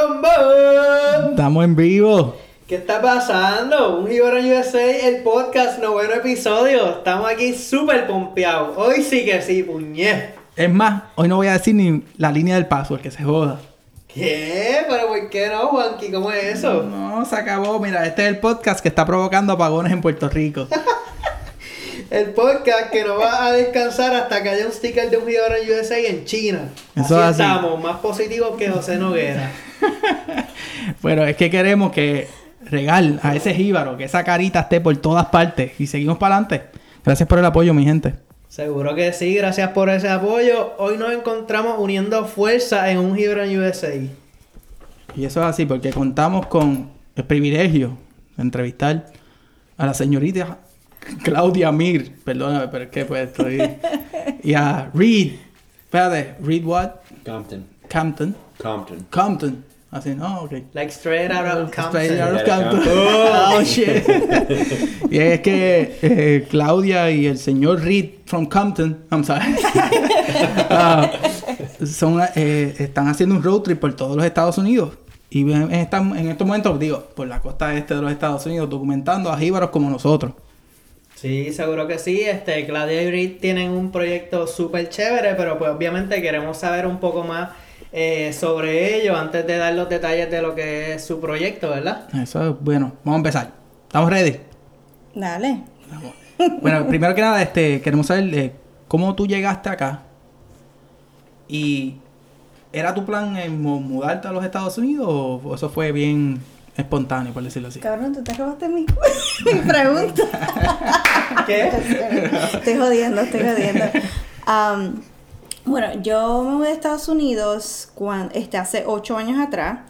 combo. Estamos en vivo. ¿Qué está pasando? Un Gibaran USA, el podcast, noveno episodio. Estamos aquí súper pompeados. Hoy sí que sí, puñet. Es más, hoy no voy a decir ni la línea del password, que se joda. ¿Qué? ¿Pero por qué no, Juanqui? ¿Cómo es eso? No, se acabó. Mira, este es el podcast que está provocando apagones en Puerto Rico. El podcast que no va a descansar hasta que haya un sticker de un Gibaran USA en China. Eso así, es así. estamos, más positivos que José Noguera. Bueno, es que queremos que regal a ese jíbaro, que esa carita esté por todas partes. Y seguimos para adelante. Gracias por el apoyo, mi gente. Seguro que sí, gracias por ese apoyo. Hoy nos encontramos uniendo fuerzas en un Gibaran USA. Y eso es así, porque contamos con el privilegio de entrevistar a la señorita Claudia Mir. Perdóname, pero es que pues estoy. Y a Reed. Espérate, Reed what? Compton. Campton. Compton. Compton. Así, no, ok. Like straight out of Compton. Straight out of Compton. Oh, shit. y es que eh, Claudia y el señor Reed from Compton, I'm sorry, ah, son, eh, están haciendo un road trip por todos los Estados Unidos. Y en, esta- en estos momentos, digo, por la costa este de los Estados Unidos, documentando a jíbaros como nosotros. Sí, seguro que sí. Este, Claudia y Reed tienen un proyecto súper chévere, pero pues obviamente queremos saber un poco más eh, sobre ello antes de dar los detalles de lo que es su proyecto, ¿verdad? Eso es bueno. Vamos a empezar. ¿Estamos ready? Dale. Bueno, primero que nada, este, queremos saber eh, cómo tú llegaste acá y ¿era tu plan en mu- mudarte a los Estados Unidos o eso fue bien espontáneo, por decirlo así? Cabrón, tú te robaste mi, mi pregunta. ¿Qué? estoy jodiendo, estoy jodiendo. Bueno, yo me mudé a Estados Unidos cuando, este, hace ocho años atrás.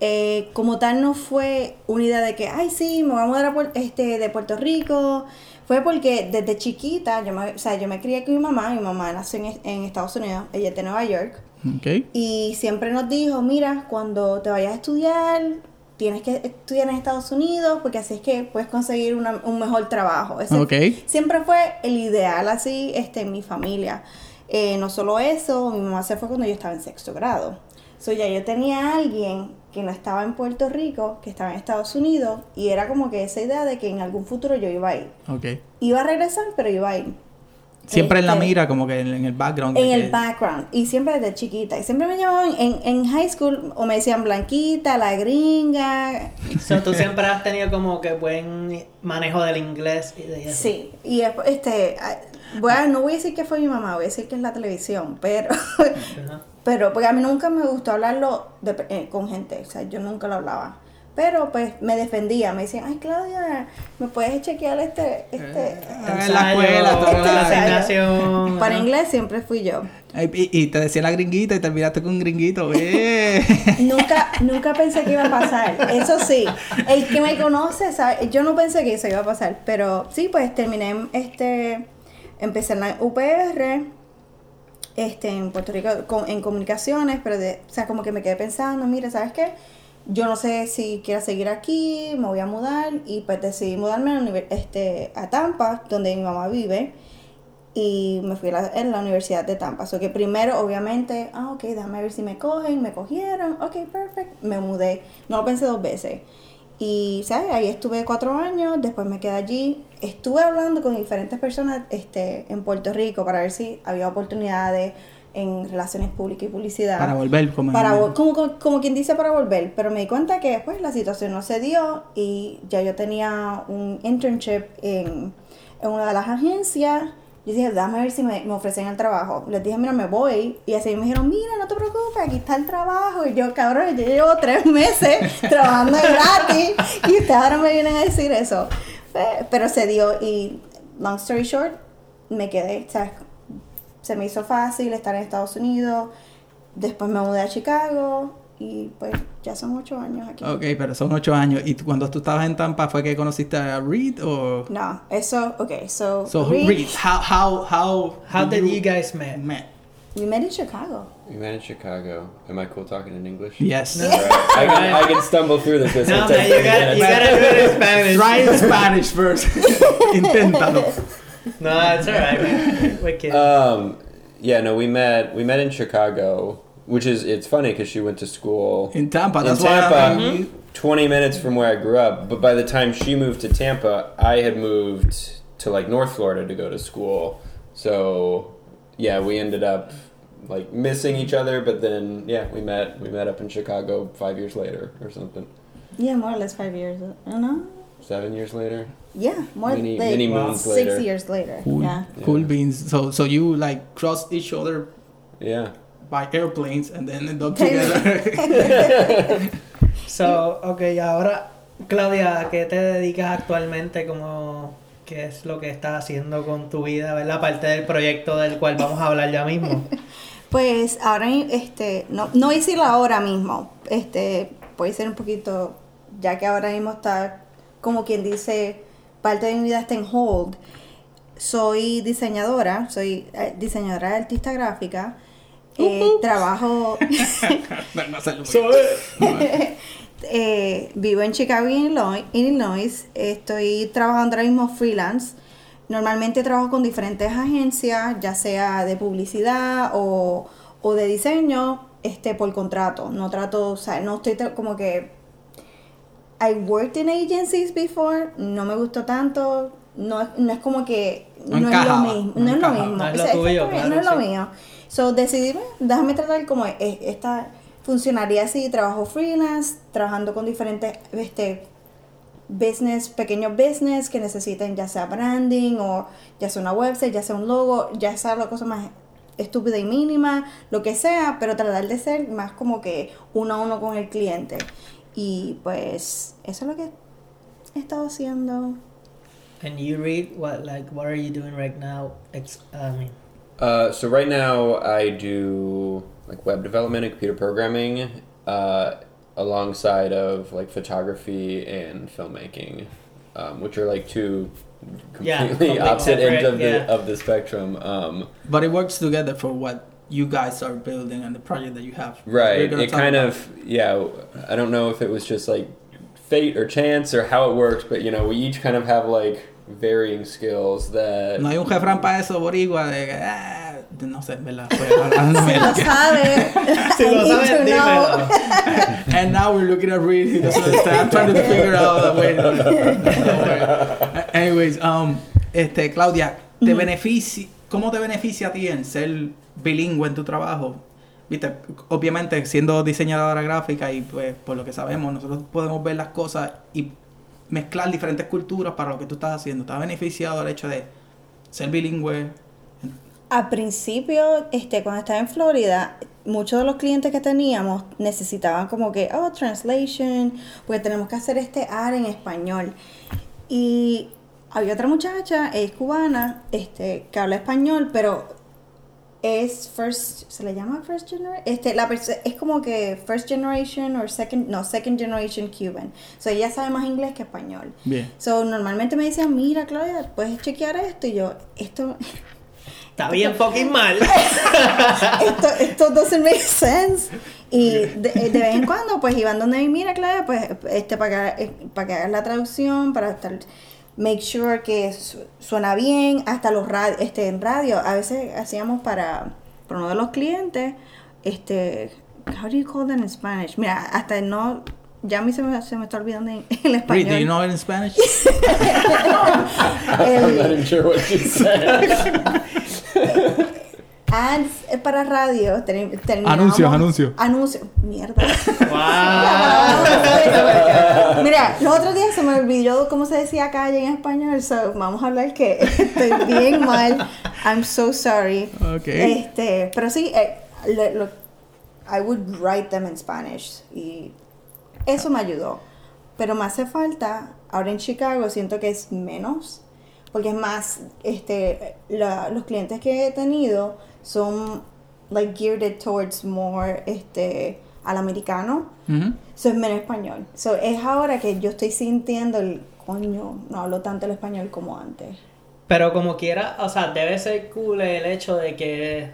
Eh, como tal no fue una idea de que, ay, sí, me voy a mudar a este, de Puerto Rico. Fue porque desde chiquita, yo me, o sea, yo me crié con mi mamá. Mi mamá nació en, en Estados Unidos, ella es de Nueva York. Ok. Y siempre nos dijo, mira, cuando te vayas a estudiar, tienes que estudiar en Estados Unidos porque así es que puedes conseguir una- un mejor trabajo. Ese. Siempre fue el ideal así este, en mi familia. Eh, no solo eso, mi mamá se fue cuando yo estaba en sexto grado. So, ya yo tenía a alguien que no estaba en Puerto Rico, que estaba en Estados Unidos, y era como que esa idea de que en algún futuro yo iba a ir. Ok. Iba a regresar, pero iba a ir. Siempre en la Este, mira, como que en, en el background. en el que- background y siempre desde chiquita y siempre me llamaban en, en high school o me decían blanquita la gringa So, tú siempre has tenido como que buen manejo del inglés y de eso. sí y este bueno no voy a decir que fue mi mamá voy a decir que es la televisión pero pero porque a mí nunca me gustó hablarlo de- eh, con gente o sea yo nunca lo hablaba pero pues me defendía me decían ay Claudia me puedes chequear este este en la escuela, Este la- asignación. para inglés siempre fui yo Y, y te decía la gringuita y terminaste con un gringuito. ¡Eh! Nunca, nunca pensé que iba a pasar. Eso sí, el que me conoce, sabe, yo no pensé que eso iba a pasar, pero sí, pues terminé, este, empecé en la UPR, este, en Puerto Rico, con- en comunicaciones, pero de, o sea, como que me quedé pensando, mira, ¿sabes qué? Yo no sé si quiero seguir aquí, me voy a mudar, y pues decidí mudarme a, este, a Tampa, donde mi mamá vive, y me fui a la, Universidad de Tampa. So que primero, obviamente, ah, ok, déjame ver si me cogen, me cogieron, ok, perfect, me mudé. No lo pensé dos veces. Y, ¿sabes? Ahí estuve cuatro años, después me quedé allí. Estuve hablando con diferentes personas este, en Puerto Rico para ver si había oportunidades en relaciones públicas y publicidad. Para volver, como Para como, como, como quien dice para volver, pero me di cuenta que después la situación no se dio y ya yo tenía un internship en, en una de las agencias. Yo dije, dame a ver si me, me ofrecen el trabajo. Les dije, mira, me voy. Y así me dijeron, mira, no te preocupes, aquí está el trabajo. Y yo, cabrón, yo llevo tres meses trabajando gratis y ustedes ahora me vienen a decir eso. Pero se dio y, long story short, me quedé, ¿sabes? Se me hizo fácil estar en Estados Unidos. Después me mudé a Chicago y pues ya son ocho años aquí. Ok, pero son ocho años. ¿Y tú- cuando tú estabas en Tampa fue que conociste a Reed o...? No, eso, ok, so, So, Reed, Reed, how, how, how, How did you guys met? met? we met in Chicago. We met in Chicago. Am I cool talking in English? Yes. No. Alright. I, can, I can stumble through this. This No, take you 30 gotta, you gotta do it in Spanish. Try in Spanish first. Inténtalo. No, it's alright, man. We're kidding. Um, yeah, no, we met. We met in Chicago. which is it's funny because she went to school In Tampa, in that's why Tampa, I'm- 20 minutes from where I grew up. But by the time she moved to Tampa, I had moved to like North Florida to go to school. So yeah, we ended up like missing each other. But then yeah, we met we met up in Chicago five years later or something. Yeah, more or less five years. You know? Seven years later. Yeah, more Many- like many six later. years later. Cool, Yeah. cool beans. So, so you like cross each other Yeah. by airplanes and then end up together. So, ok, ahora, Claudia, ¿a qué te dedicas actualmente? Como, ¿Qué es lo que estás haciendo con tu vida, verdad? Aparte del proyecto del cual vamos a hablar ya mismo. Pues ahora, este, no, no voy a decirlo ahora mismo, este, puede ser un poquito, ya que ahora mismo está, como quien dice, parte de mi vida está en hold. Soy diseñadora, soy eh, diseñadora de artista gráfica, eh, trabajo, No, no eh, vivo en Chicago, Illinois, Illinois, estoy trabajando ahora mismo freelance. Normalmente trabajo con diferentes agencias, ya sea de publicidad o, o de diseño, este, por contrato. No trato, o sea, no estoy como que... I worked in agencies before, no me gustó tanto, no, es- no es como que... No No, es lo mismo, no no, es lo mismo. No es o lo sea, tuyo, no es lo sí. mío. So decidí, "Bueno, déjame tratar como e- esta funcionaría así, trabajo freelance, trabajando con diferentes este business, pequeños business que necesiten ya sea branding o ya sea una website, ya sea un logo, ya sea la cosa más estúpida y mínima, lo que sea, pero tratar de ser más como que uno a uno con el cliente. Y pues eso es lo que he estado haciendo. And you read what, like, what are you doing right now? Ex I mean, Uh, so right now I do like web development and computer programming, uh, alongside of like photography and filmmaking, um, which are like two completely complete opposite ends of the yeah. of the spectrum. Um, But it works together for what you guys are building and the project that you have. Right. gonna It kind about- of yeah. I don't know if it was just like fate or chance or how it works, but you know we each kind of have like varying skills that. No hay un refrán para eso, boricua, de que, ah, no sé, ¿verdad? Pues, ahora no me- Si lo sabe, si I lo need sabes, know. dímelo. And now we're looking at Reed. He doesn't understand. I'm trying to figure out a way. No, way. Anyways, um, este, Claudia, ¿te beneficia, ¿cómo te beneficia a ti en ser bilingüe en tu trabajo? Viste, obviamente siendo diseñadora gráfica y pues por lo que sabemos, nosotros podemos ver las cosas y mezclar diferentes culturas para lo que tú estás haciendo. ¿Te ha beneficiado el hecho de ser bilingüe? Al principio, este, cuando estaba en Florida, muchos de los clientes que teníamos necesitaban como que, oh, translation, porque tenemos que hacer este ad en español. Y había otra muchacha, es cubana, este, que habla español, pero es first, se le llama first generation, este, la es como que first generation or second, no, second generation Cuban. So ella sabe más inglés que español. Bien. So normalmente me decían, mira Claudia, puedes chequear esto y yo, esto, Está bien fucking mal. esto, esto doesn't make sense. Y de, de vez en cuando, pues iban donde mi mira, Claudia, pues este, para, que, para que hagas la traducción, para estar, make sure que su- suena bien, hasta los radio, este, en radio, a veces hacíamos para, para uno de los clientes, este, how do you call that in Spanish? Mira, hasta no, ya a mí se me, se me está olvidando en, en Reed, español. do you know it in Spanish? I'm El- not even sure what you said. ads eh, para radio. Anuncios, anuncios. Anuncios. Mierda. Wow. Mira, los otros días se me olvidó cómo se decía calle en español, so vamos a hablar que estoy bien mal. I'm so sorry. Ok. Este, pero sí, eh, lo- lo- I would write them in Spanish y eso me ayudó. Pero me hace falta, ahora en Chicago siento que es menos, porque es más, este, la- los clientes que he tenido son like geared towards more, este, al americano. Ujú. So es menos español. So es ahora que yo estoy sintiendo el coño, no hablo tanto el español como antes. Pero como quiera, o sea, debe ser cool el hecho de que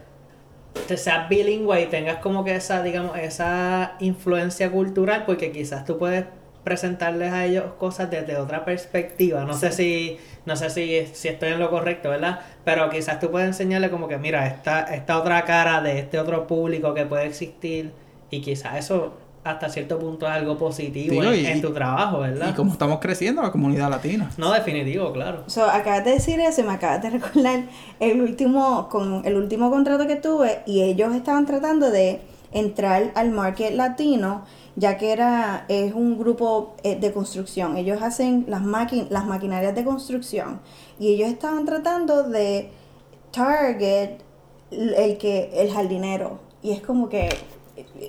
te seas bilingüe y tengas como que esa, digamos, esa influencia cultural, porque quizás tú puedes presentarles a ellos cosas desde otra perspectiva. No sé si no sé si, si estoy en lo correcto, ¿verdad? Pero quizás tú puedes enseñarle como que, mira, esta, esta otra cara de este otro público que puede existir y quizás eso hasta cierto punto es algo positivo Digo, en, y- en tu trabajo, ¿verdad? Y como estamos creciendo, la comunidad latina. No, definitivo, claro. So, acabas de decir eso y me acabas de recordar el último, con el último contrato que tuve y ellos estaban tratando de entrar al market latino ya que era es un grupo eh, de construcción ellos hacen las maqui- las maquinarias de construcción y ellos estaban tratando de target el que el jardinero y es como que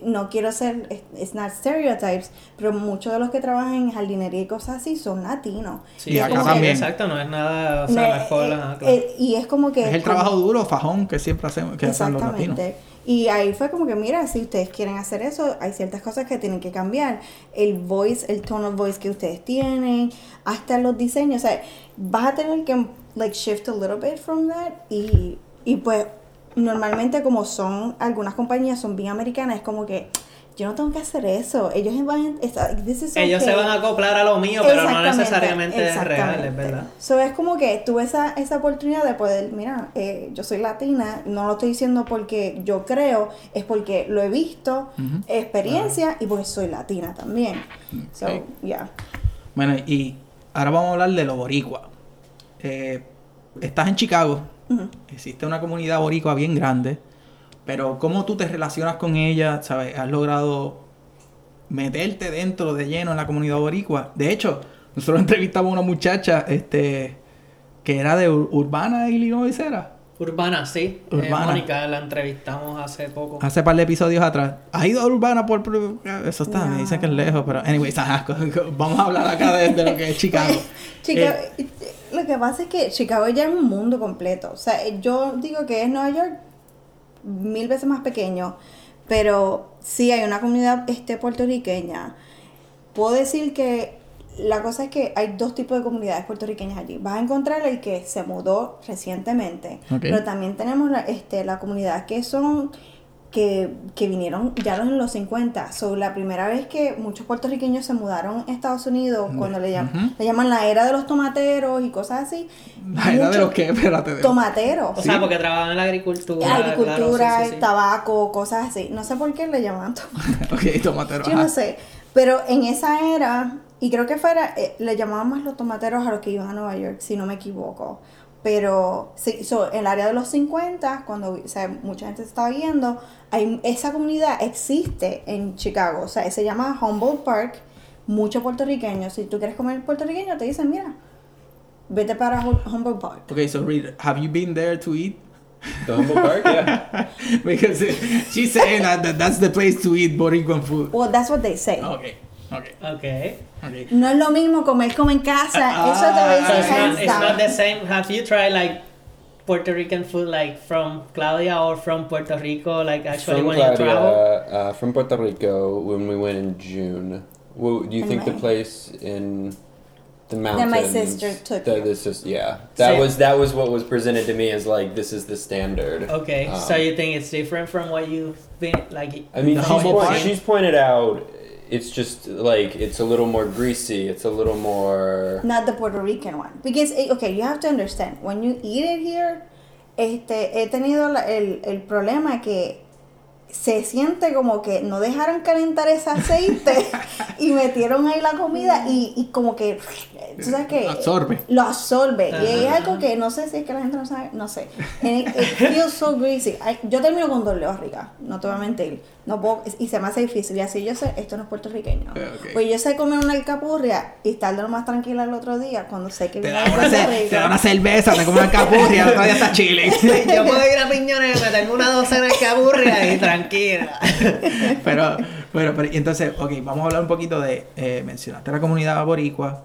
no quiero ser it's not stereotypes pero muchos de los que trabajan en jardinería y cosas así son latinos Sí, Y acá que- también. Exacto, no es nada, o sea, no la- eh, claro. eh, y es como que Es el como- trabajo duro, fajón, que siempre hacemos, que hacen los latinos. Y ahí fue como que, mira, si ustedes quieren hacer eso, hay ciertas cosas que tienen que cambiar. El voice, el tone of voice que ustedes tienen, hasta los diseños. O sea, vas a tener que, like, shift a little bit from that. Y, y pues, normalmente como son, algunas compañías son bien americanas, es como que, yo no tengo que hacer eso. Ellos van, está- this is Ellos se van a acoplar a lo mío, pero no necesariamente es real, es verdad. So, es como que tuve esa, esa oportunidad de poder, mira, eh, yo soy latina, no lo estoy diciendo porque yo creo, es porque lo he visto, experiencia y porque soy latina también. So, yeah. Bueno, y ahora vamos a hablar de los boricuas. Eh, estás en Chicago, existe una comunidad boricua bien grande, pero ¿cómo tú te relacionas con ella? ¿Sabes? ¿Has logrado meterte dentro de lleno en la comunidad boricua? De hecho, nosotros entrevistamos a una muchacha este, que era de Ur- Urbana, Illinois, ¿era? Urbana, sí. Eh, Urbana. Mónica la entrevistamos hace poco. Hace par de episodios atrás. ¿Has ido a Urbana por... Eso está, me dicen que es lejos, pero... Anyways, ajá, vamos a hablar acá de, de lo que es Chicago. Chicago, Eh, lo que pasa es que Chicago ya es un mundo completo. O sea, yo digo que es Nueva York mil veces más pequeño, pero sí hay una comunidad este, puertorriqueña. Puedo decir que la cosa es que hay dos tipos de comunidades puertorriqueñas allí. Vas a encontrar el que se mudó recientemente, pero también tenemos la, este, la comunidad que son que, que vinieron ya en los 50. So, la primera vez que muchos puertorriqueños se mudaron a Estados Unidos, cuando le, llam- le llaman la era de los tomateros y cosas así. La edad de los que, espérate. de- Tomateros. O sea, porque trabajan en la agricultura. Agricultura, claro, sí, sí, sí. tabaco, cosas así. No sé por qué le llaman tomateros. ok, tomatero. Yo ajá. no sé. Pero en esa era, y creo que fuera, eh, le llamaban más los tomateros a los que iban a Nueva York, si no me equivoco. Pero sí, so, en el área de los 50, cuando o sea, mucha gente se estaba yendo, hay, esa comunidad existe en Chicago. O sea, se llama Humboldt Park. Muchos puertorriqueños, si tú quieres comer puertorriqueño, te dicen, mira, vete para Hum- Humboldt Park. Okay, so read. Have you been there to eat? The Humble Park, yeah. because she's saying that, that that's the place to eat Boricuan food. Well, that's what they say. Okay, okay, Okay. okay. No es lo mismo comer como en casa. Ah, Eso te lo So it's not, it's not the same. Have you tried like Puerto Rican food like from Claudia or from Puerto Rico? Like actually from when you travel? Claudia, uh, from Puerto Rico, when we went in June. Well, do you In think the place in the That mountains? my sister took That you. this is yeah. That So- was that was what was presented to me as like this is the standard. Okay, Um, so you think it's different from what you've been like? I mean, she's, point- she's pointed out it's just like it's a little more greasy. It's a little more. Not the Puerto Rican one. Because, eh, okay, you have to understand, when you eat it here, este, he tenido la- el, el problema que se siente como que no dejaron calentar ese aceite y metieron ahí la comida y, y como que, ¿tú sabes qué? Absorbe. Lo absorbe. Y es algo que no sé si es que la gente no sabe, no sé. And it, it feels so greasy. Ay, Yo termino con dolor de barriga, no te voy a mentir. No puedo, y se me hace difícil. Y así yo sé, esto no es puertorriqueño. Ok. Pues yo sé comer una alcapurria y estar de lo más tranquila el otro día cuando sé que Te viene da, una, ce- te da una cerveza, te come una capurria, el otro día está chile. Yo puedo ir a Piñones y me tengo una docena de caburrias y tranquila. pero, pero, pero, y entonces, ok, vamos a hablar un poquito de, eh, mencionaste la comunidad boricua.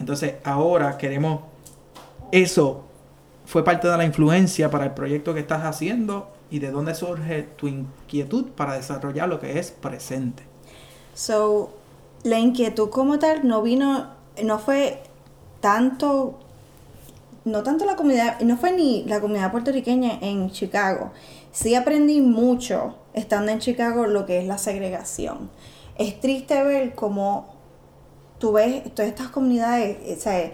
Entonces, ahora queremos, eso fue parte de la influencia para el proyecto que estás haciendo y de dónde surge tu inquietud para desarrollar lo que es presente. So, la inquietud como tal no vino, no fue tanto, no tanto la comunidad, no fue ni la comunidad puertorriqueña en Chicago. Sí aprendí mucho estando en Chicago lo que es la segregación. Es triste ver cómo tú ves todas estas comunidades, o sea,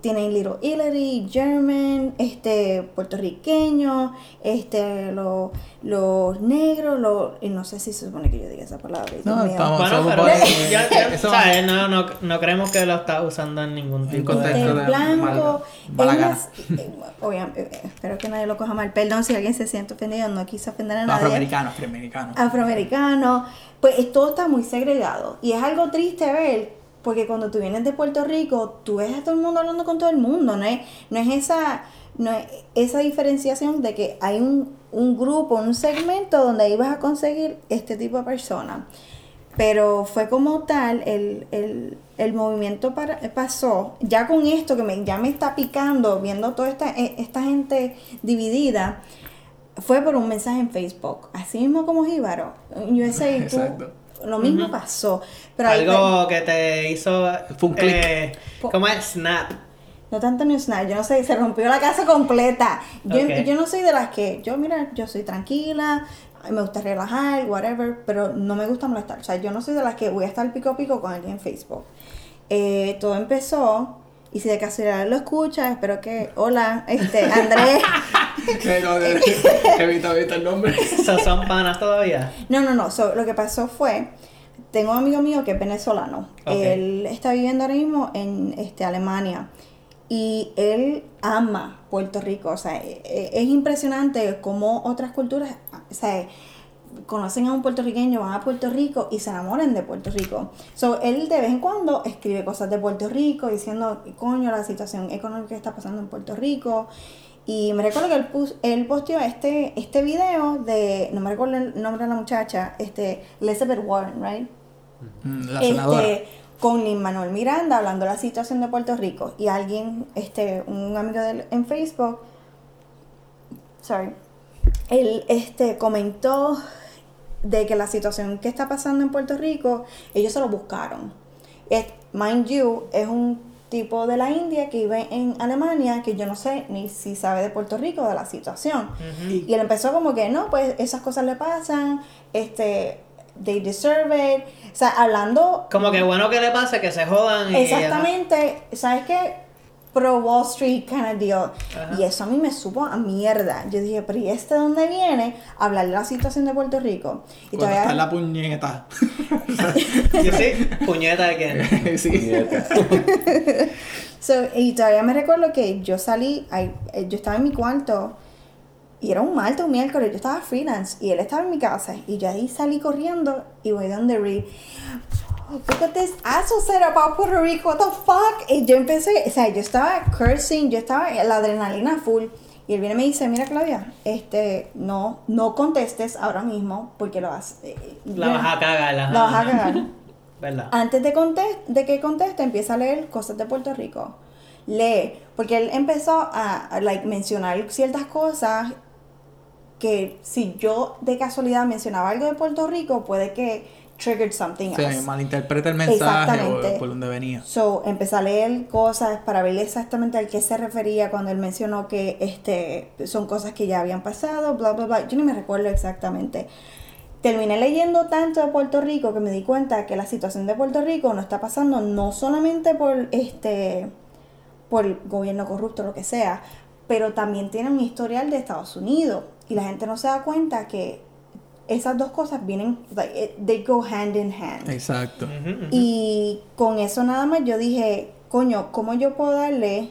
tienen Little Italy, German, este, puertorriqueños, este, los, los negros, los, y no sé si se supone que yo diga esa palabra. No, estamos- Bueno, Eso pero puede- ya- ya, eso- ¿sabes? No, no, no creemos que lo está usando en ningún tipo de... contexto. De blanco, gana. más- eh, obviamente, eh, espero que nadie lo coja mal. Perdón si alguien se siente ofendido, no quise ofender a nadie. afroamericanos, afroamericanos. afroamericanos, pues es- todo está muy segregado. Y es algo triste ver, porque cuando tú vienes de Puerto Rico, tú ves a todo el mundo hablando con todo el mundo, no es, no es esa, no es esa diferenciación de que hay un, un grupo, un segmento donde ahí vas a conseguir este tipo de personas. Pero fue como tal, el, el, el movimiento para, pasó, ya con esto que me, ya me está picando, viendo toda esta, eh, esta gente dividida, fue por un mensaje en Facebook. Así mismo como Jíbaro. En USA, tú- Exacto. Lo mismo pasó. Pero ahí Algo que te hizo... Fue un clic. eh, ¿Cómo es? Snap. No tanto ni Snap, yo no sé, se rompió la casa completa. Yo, yo no soy de las que, yo mira, yo soy tranquila, me gusta relajar, whatever, pero no me gusta molestar. O sea, yo no soy de las que voy a estar pico a pico con alguien en Facebook. Eh, todo empezó, y si de casualidad lo escuchas, espero que, hola, este, Andrés. Pero de- evita, evita el nombre. ¿So- ¿Son panas todavía? No, no, no. So, lo que pasó fue, tengo un amigo mío que es venezolano. Él está viviendo ahora mismo en este, Alemania. Y él ama Puerto Rico. O sea, e- e- es impresionante cómo otras culturas, o sea, conocen a un puertorriqueño, van a Puerto Rico y se enamoran de Puerto Rico. So, él de vez en cuando escribe cosas de Puerto Rico diciendo, coño, la situación económica que está pasando en Puerto Rico. Y me recuerdo que él, pus- él posteó este, este video de, no me recuerdo el nombre de la muchacha, este, Elizabeth Warren, right? Mm, La senadora. Este, con Lin Manuel Miranda hablando de la situación de Puerto Rico. Y alguien, este, un amigo de él en Facebook, sorry, él este, comentó de que la situación que está pasando en Puerto Rico, ellos se lo buscaron. Es, mind you, es un tipo de la India que vive en Alemania que yo no sé ni si sabe de Puerto Rico de la situación. Y él empezó como que no, pues esas cosas le pasan, este, they deserve it. O sea, hablando Como que bueno que le pase, que se jodan y... Exactamente, ¿sabes qué? Pro Wall Street kind of deal. Ajá. Y eso a mí me supo a mierda. Yo dije, pero ¿y este de dónde viene? A hablar de la situación de Puerto Rico. Y Cuando está la todavía... puñeta. Yo sí, puñeta de que... sí. So, y todavía me recuerdo que yo salí, eh, yo estaba en mi cuarto y era un martes, un miércoles, yo estaba freelance y él estaba en mi casa y yo ahí salí corriendo y voy donde Reed. Look at this asshole said about Puerto Rico, what the fuck? Y yo empecé, o sea, yo estaba cursing, yo estaba en la adrenalina full. Y él viene y me dice, mira Claudia, este, no, no contestes ahora mismo porque lo vas, eh, La vas a cagar. la vas a cagar. ¿Verdad? Antes de, conte- de que conteste, empieza a leer cosas de Puerto Rico. Lee, porque él empezó a, a, like, mencionar ciertas cosas que si yo de casualidad mencionaba algo de Puerto Rico, puede que triggered something Se else. malinterpreta el mensaje o por donde venía. So, empecé a leer cosas para ver exactamente a qué se refería cuando él mencionó que este son cosas que ya habían pasado, bla, bla, bla. Yo ni me recuerdo exactamente. Terminé leyendo tanto de Puerto Rico que me di cuenta que la situación de Puerto Rico no está pasando no solamente por este por el gobierno corrupto o lo que sea, pero también tiene un historial de Estados Unidos y la gente no se da cuenta que esas dos cosas vienen like, it- they go hand in hand. Exacto. Y con eso nada más yo dije, coño, ¿cómo yo puedo darle,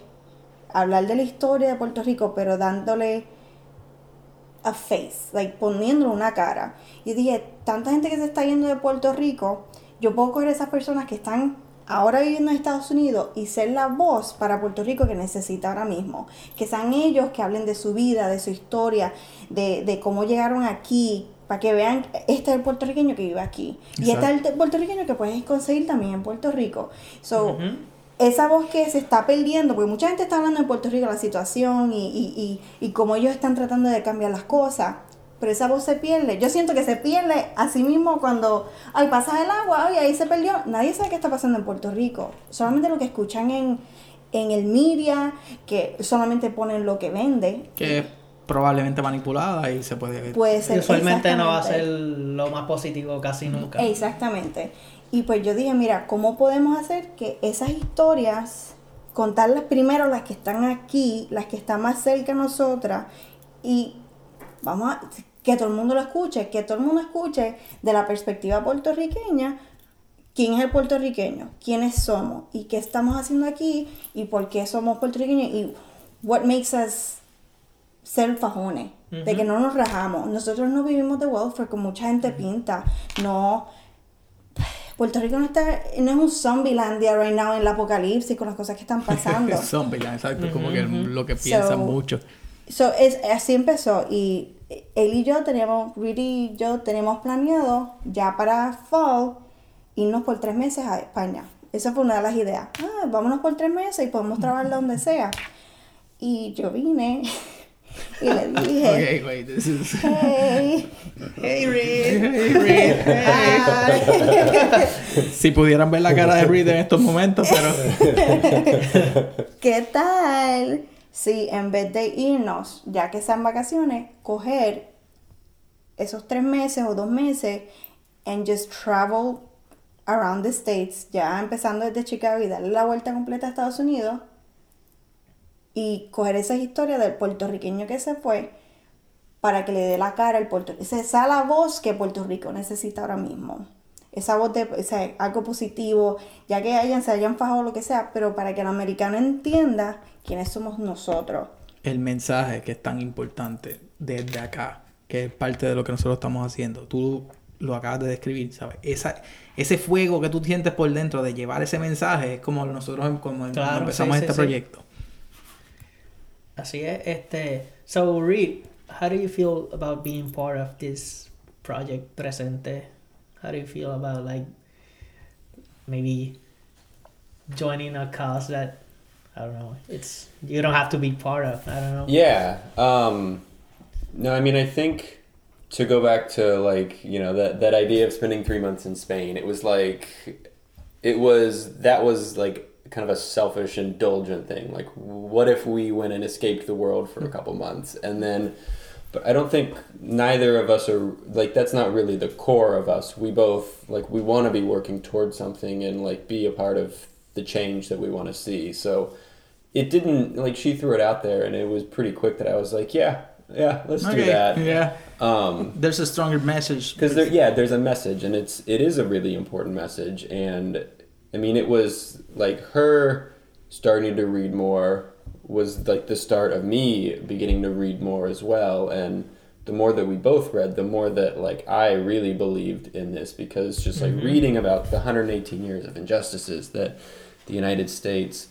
hablar de la historia de Puerto Rico, pero dándole a face, like poniéndole una cara? Y dije, tanta gente que se está yendo de Puerto Rico, yo puedo coger esas personas que están ahora viviendo en Estados Unidos y ser la voz para Puerto Rico que necesita ahora mismo. Que sean ellos que hablen de su vida, de su historia, de, de cómo llegaron aquí, para que vean, este es el puertorriqueño que vive aquí. Y este es el puertorriqueño que puedes conseguir también en Puerto Rico. So, esa voz que se está perdiendo, porque mucha gente está hablando en Puerto Rico la situación y, y, y, y cómo ellos están tratando de cambiar las cosas, pero esa voz se pierde. Yo siento que se pierde así mismo cuando, ay, pasa el agua, ay, ahí se perdió. Nadie sabe qué está pasando en Puerto Rico. Solamente lo que escuchan en, en el media, que solamente ponen lo que vende. Que probablemente manipulada y se puede ver. Puede ser. Y usualmente no va a ser lo más positivo casi nunca. Exactamente. Y pues yo dije, mira, ¿cómo podemos hacer que esas historias, contarlas primero las que están aquí, las que están más cerca de nosotras, y vamos a que todo el mundo lo escuche, que todo el mundo escuche de la perspectiva puertorriqueña, quién es el puertorriqueño, quiénes somos y qué estamos haciendo aquí y por qué somos puertorriqueños y what makes us ser fajones, de que no nos rajamos. Nosotros no vivimos de welfare como mucha gente pinta, no. Puerto Rico no está, no es un zombielandia right now en el apocalipsis con las cosas que están pasando. Zombieland, exacto, como que lo que piensan So, mucho. So, es, así empezó y él y yo teníamos, Reed y yo teníamos planeado ya para fall irnos por tres meses a España. Esa fue una de las ideas. Ah, vámonos por tres meses y podemos trabajar donde sea. Y yo vine y le dije, Okay, wait, this is... hey, Hey Reed. Hey, Reed, hey. Si pudieran ver la cara de Reed en estos momentos, pero... ¿qué tal si en vez de irnos, ya que están vacaciones, coger esos tres meses o dos meses and just travel around the states, ya empezando desde Chicago y darle la vuelta completa a Estados Unidos y coger esas historias del puertorriqueño que se fue para que le dé la cara al Puerto Esa es la voz que Puerto Rico necesita ahora mismo. Esa voz de o sea, algo positivo, ya que hayan, se hayan fajado lo que sea, pero para que el americano entienda quiénes somos nosotros. El mensaje que es tan importante desde acá, que es parte de lo que nosotros estamos haciendo. Tú lo acabas de describir, ¿sabes? Esa, ese fuego que tú sientes por dentro de llevar ese mensaje es como nosotros como cuando Claro, empezamos sí, este sí. proyecto. Así es, este. So Reed, how do you feel about being part of this project presente? How do you feel about like maybe joining a cause that I don't know. It's you don't have to be part of. I don't know. Yeah. Um, no, I mean, I think to go back to like you know that that idea of spending three months in Spain, it was like it was that was like kind of a selfish, indulgent thing. Like, what if we went and escaped the world for a couple months, and then. But I don't think neither of us are like that's not really the core of us. We both like we want to be working towards something and like be a part of the change that we want to see. So it didn't like she threw it out there and it was pretty quick that I was like, yeah, yeah, let's do that. Yeah. Um, There's a stronger message. because there, yeah, there's a message, and it's it is a really important message. And I mean, it was like her starting to read more was like the start of me beginning to read more as well. And the more that we both read, the more that like I really believed in this because just like mm-hmm. reading about the 118 years of injustices that the United States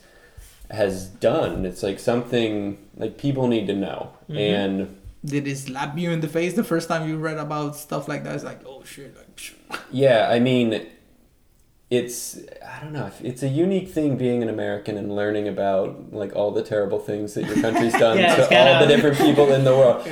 has done, it's like something like people need to know. Mm-hmm. And Did it slap you in the face the first time you read about stuff like that? It's like, oh shit. Like. Yeah, I mean, it's I don't know. It's a unique thing being an American and learning about like all the terrible things that your country's done Yeah, to kinda- all the different people in the world.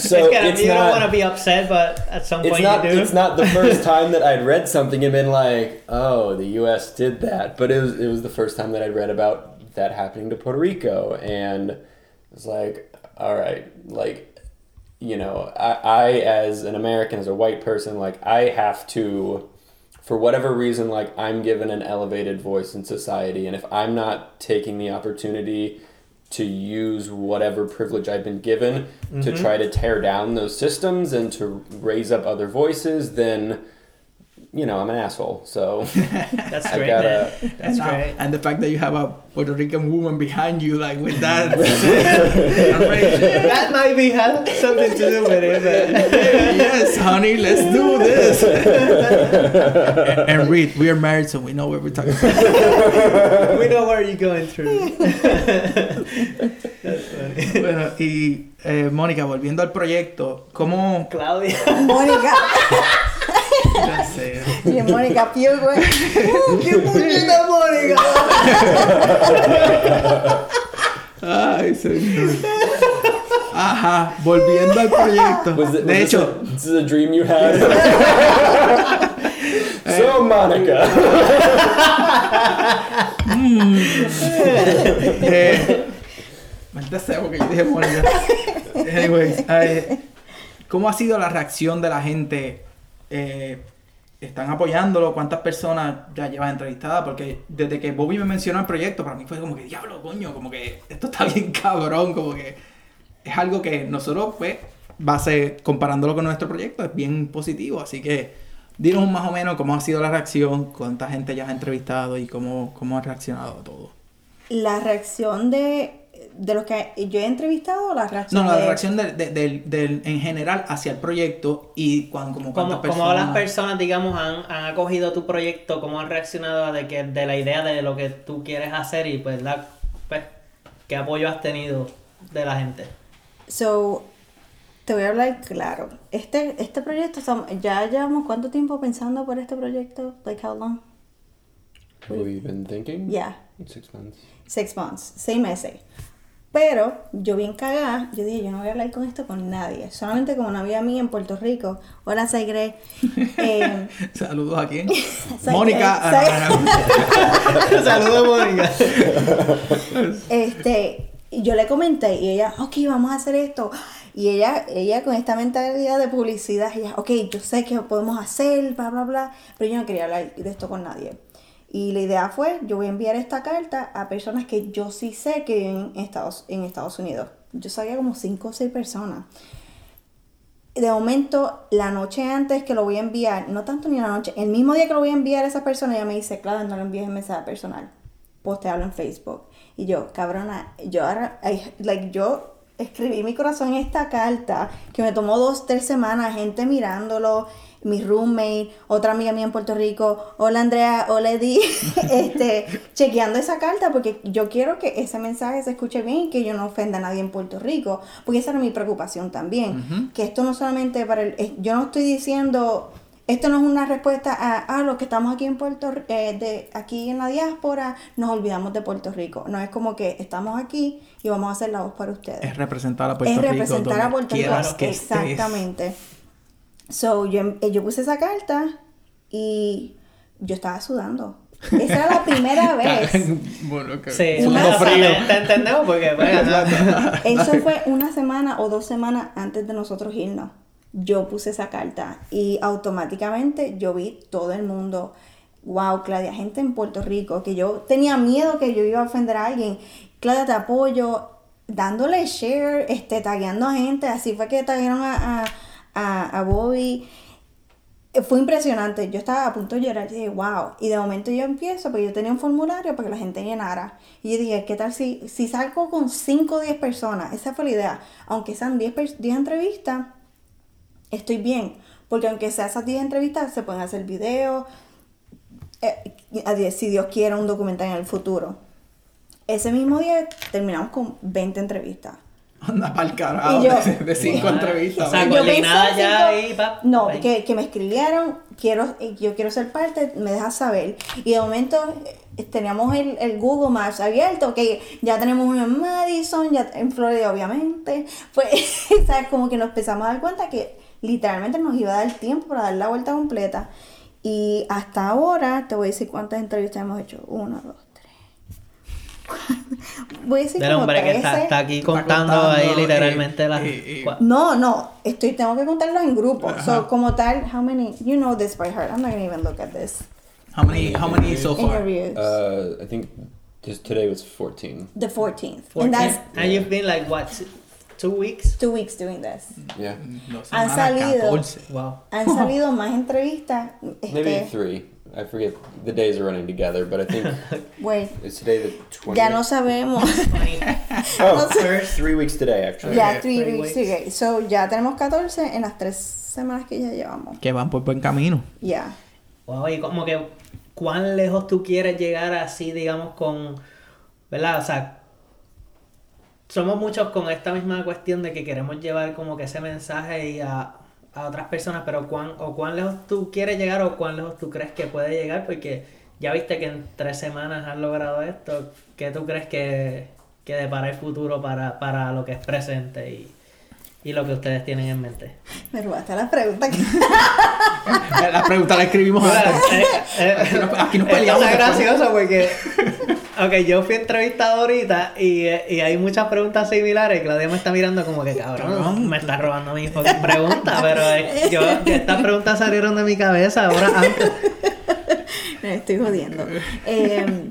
So it's kind of, it's you don't want to be upset, but at some point not. you do. It's not the first time that I'd read something and been like, "Oh, the U.S. did that," but it was. It was the first time that I'd read about that happening to Puerto Rico, and it's like, all right, like you know, I, I as an American, as a white person, like I have to, for whatever reason, like I'm given an elevated voice in society, and if I'm not taking the opportunity to use whatever privilege I've been given to mm-hmm. try to tear down those systems and to raise up other voices, then you know I'm an asshole. So That's I great, gotta- That's and, uh, great. and the fact that you have a Puerto Rican woman behind you, like with that. that might be have something to do with it, but yes, honey, let's do this. and Reed, we are married, so we know what we're talking about. we know where you're going through. That's funny. Bueno, y eh, Mónica, volviendo al proyecto, ¿cómo...? Claudia. Mónica, Ya sé. y Mónica Pio, güey. ¡Qué puñeta, Mónica! Ay, señor. Ajá, volviendo al proyecto. was it, was de this hecho, a, this is a dream you had. so Monica. eh, maldita sea, porque yo dije Mónica. Anyways, eh, ¿cómo ha sido la reacción de la gente? Eh, están apoyándolo, cuántas personas ya llevas entrevistadas, porque desde que Bobby me mencionó el proyecto, para mí fue como que, diablo, coño, como que esto está bien cabrón, como que es algo que nosotros, pues, base, comparándolo con nuestro proyecto, es bien positivo, así que dinos más o menos cómo ha sido la reacción, cuánta gente ya has entrevistado y cómo, cómo ha reaccionado a todo. La reacción de, de los que yo he entrevistado o la reacción No, no, de... la reacción del, del- del- del- en general hacia el proyecto y cuando, como cuántas Como, como las personas, digamos, han, han acogido tu proyecto, cómo han reaccionado a de, que, de la idea de lo que tú quieres hacer y pues, la, pues qué apoyo has tenido de la gente. So, te voy a hablar claro. Este, este proyecto, ya llevamos cuánto tiempo pensando por este proyecto? Like how long? You been thinking? Yeah, Six months. six months, seis meses. Pero yo bien cagada, yo dije, yo no voy a hablar con esto con nadie. Solamente con una amiga mía en Puerto Rico. Hola, Saigre. Eh, Saludos a quién? Mónica. Saludos, Mónica. Este, yo le comenté y ella, ok, vamos a hacer esto. Y ella, ella con esta mentalidad de publicidad, ella, ok, yo sé que podemos hacer, bla, bla, bla, pero yo no quería hablar de esto con nadie. Y la idea fue, yo voy a enviar esta carta a personas que yo sí sé que viven en Estados, en Estados Unidos. Yo sabía como cinco o seis personas. De momento, la noche antes que lo voy a enviar, no tanto ni la noche, el mismo día que lo voy a enviar a esa persona, ella me dice, claro, no le envíes el mensaje personal, postealo en Facebook. Y yo, cabrona, yo ahora, like, yo escribí mi corazón en esta carta que me tomó dos, tres semanas, gente mirándolo, mi roommate, otra amiga mía en Puerto Rico, hola Andrea, hola Eddie, este, chequeando esa carta porque yo quiero que ese mensaje se escuche bien y que yo no ofenda a nadie en Puerto Rico, porque esa era mi preocupación también, que esto no solamente para el, es- yo no estoy diciendo, esto no es una respuesta a, a los que estamos aquí en Puerto eh, de aquí en la diáspora, nos olvidamos de Puerto Rico, no es como que estamos aquí y vamos a hacer la voz para ustedes Es representar a Puerto es Rico. representar a Puerto Rico. que estés. So, yo, eh, yo puse esa carta y yo estaba sudando. Esa era la primera vez. bueno, que Sí, Una- o sea, te, te entendemos porque. Eso fue una semana o dos semanas antes de nosotros irnos. Yo puse esa carta y automáticamente yo vi todo el mundo. Wow, Claudia, gente en Puerto Rico que yo tenía miedo que yo iba a ofender a alguien. Claudia, te apoyo, dándole share, este, tagueando a gente. Así fue que taguearon a, a, a, a Bobby. Eh, Fue impresionante, yo estaba a punto de llorar y dije, wow. Y de momento yo empiezo, porque yo tenía un formulario para que la gente llenara. Y yo dije, ¿qué tal si, si salgo con 5 o 10 personas? Esa fue la idea. Aunque sean 10, pers- 10 entrevistas, estoy bien. Porque aunque sea esas 10 entrevistas, se pueden hacer videos. eh, si Dios quiere, un documental en el futuro. Ese mismo día terminamos con 20 entrevistas. Anda pa'l carajo yo- de, de cinco entrevistas. O sea. Yo pensé ya cinco- y pa- No, ahí. que, que me escribieron, quiero, eh, yo quiero ser parte, me dejas saber. Y de momento eh, teníamos el, el Google Maps abierto, que ya tenemos uno en Madison, ya en Florida obviamente. Pues, ¿sabes? Como que nos empezamos a dar cuenta que literalmente nos iba a dar tiempo para dar la vuelta completa. Y hasta ahora, te voy a decir cuántas entrevistas hemos hecho. Uno, dos, tres. Voy a decir Del como hombre que está, 13. está aquí Está contando, contando, ahí eh, literalmente las eh, eh. No, no, estoy, tengo que contarlos en grupos. Ajá. So, como tal, how many, you know this by heart. I'm not gonna even look at this. How many, how many so far? Interviews. Uh, I think just today was 14. the 14th. 14. And that's And you've been like what two- weeks? two weeks doing this. Yeah. Dos Han semanas, salido. 14. Wow. Han salido más entrevistas. Maybe Este, three. I forget. The days are running together, but I think wait, is today the 20th. ya no sabemos. Oh, no sé. three weeks today, actually. ya Okay, three three weeks. weeks. okay. So, ya tenemos 14 en las tres semanas que ya llevamos. Que van por buen camino. Ya. Wow, y como que cuán lejos tú quieres llegar así, digamos, con, ¿verdad? O sea, somos muchos con esta misma cuestión de que queremos llevar como que ese mensaje y a, a otras personas, pero cuán, o cuán lejos tú quieres llegar o cuán lejos tú crees que puede llegar, porque ya viste que en tres semanas has logrado esto, ¿qué tú crees que, que depara el futuro para, para lo que es presente y, y lo que ustedes tienen en mente? Me robaste la pregunta. La pregunta la escribimos antes. eh, eh, Aquí nos- aquí nos peleamos después. gracioso porque ok, yo fui entrevistado ahorita y, y hay muchas preguntas similares. Claudia me está mirando como que cabrón, me está robando mis preguntas, pero eh, yo, estas preguntas salieron de mi cabeza ahora antes. Me estoy jodiendo. Eh,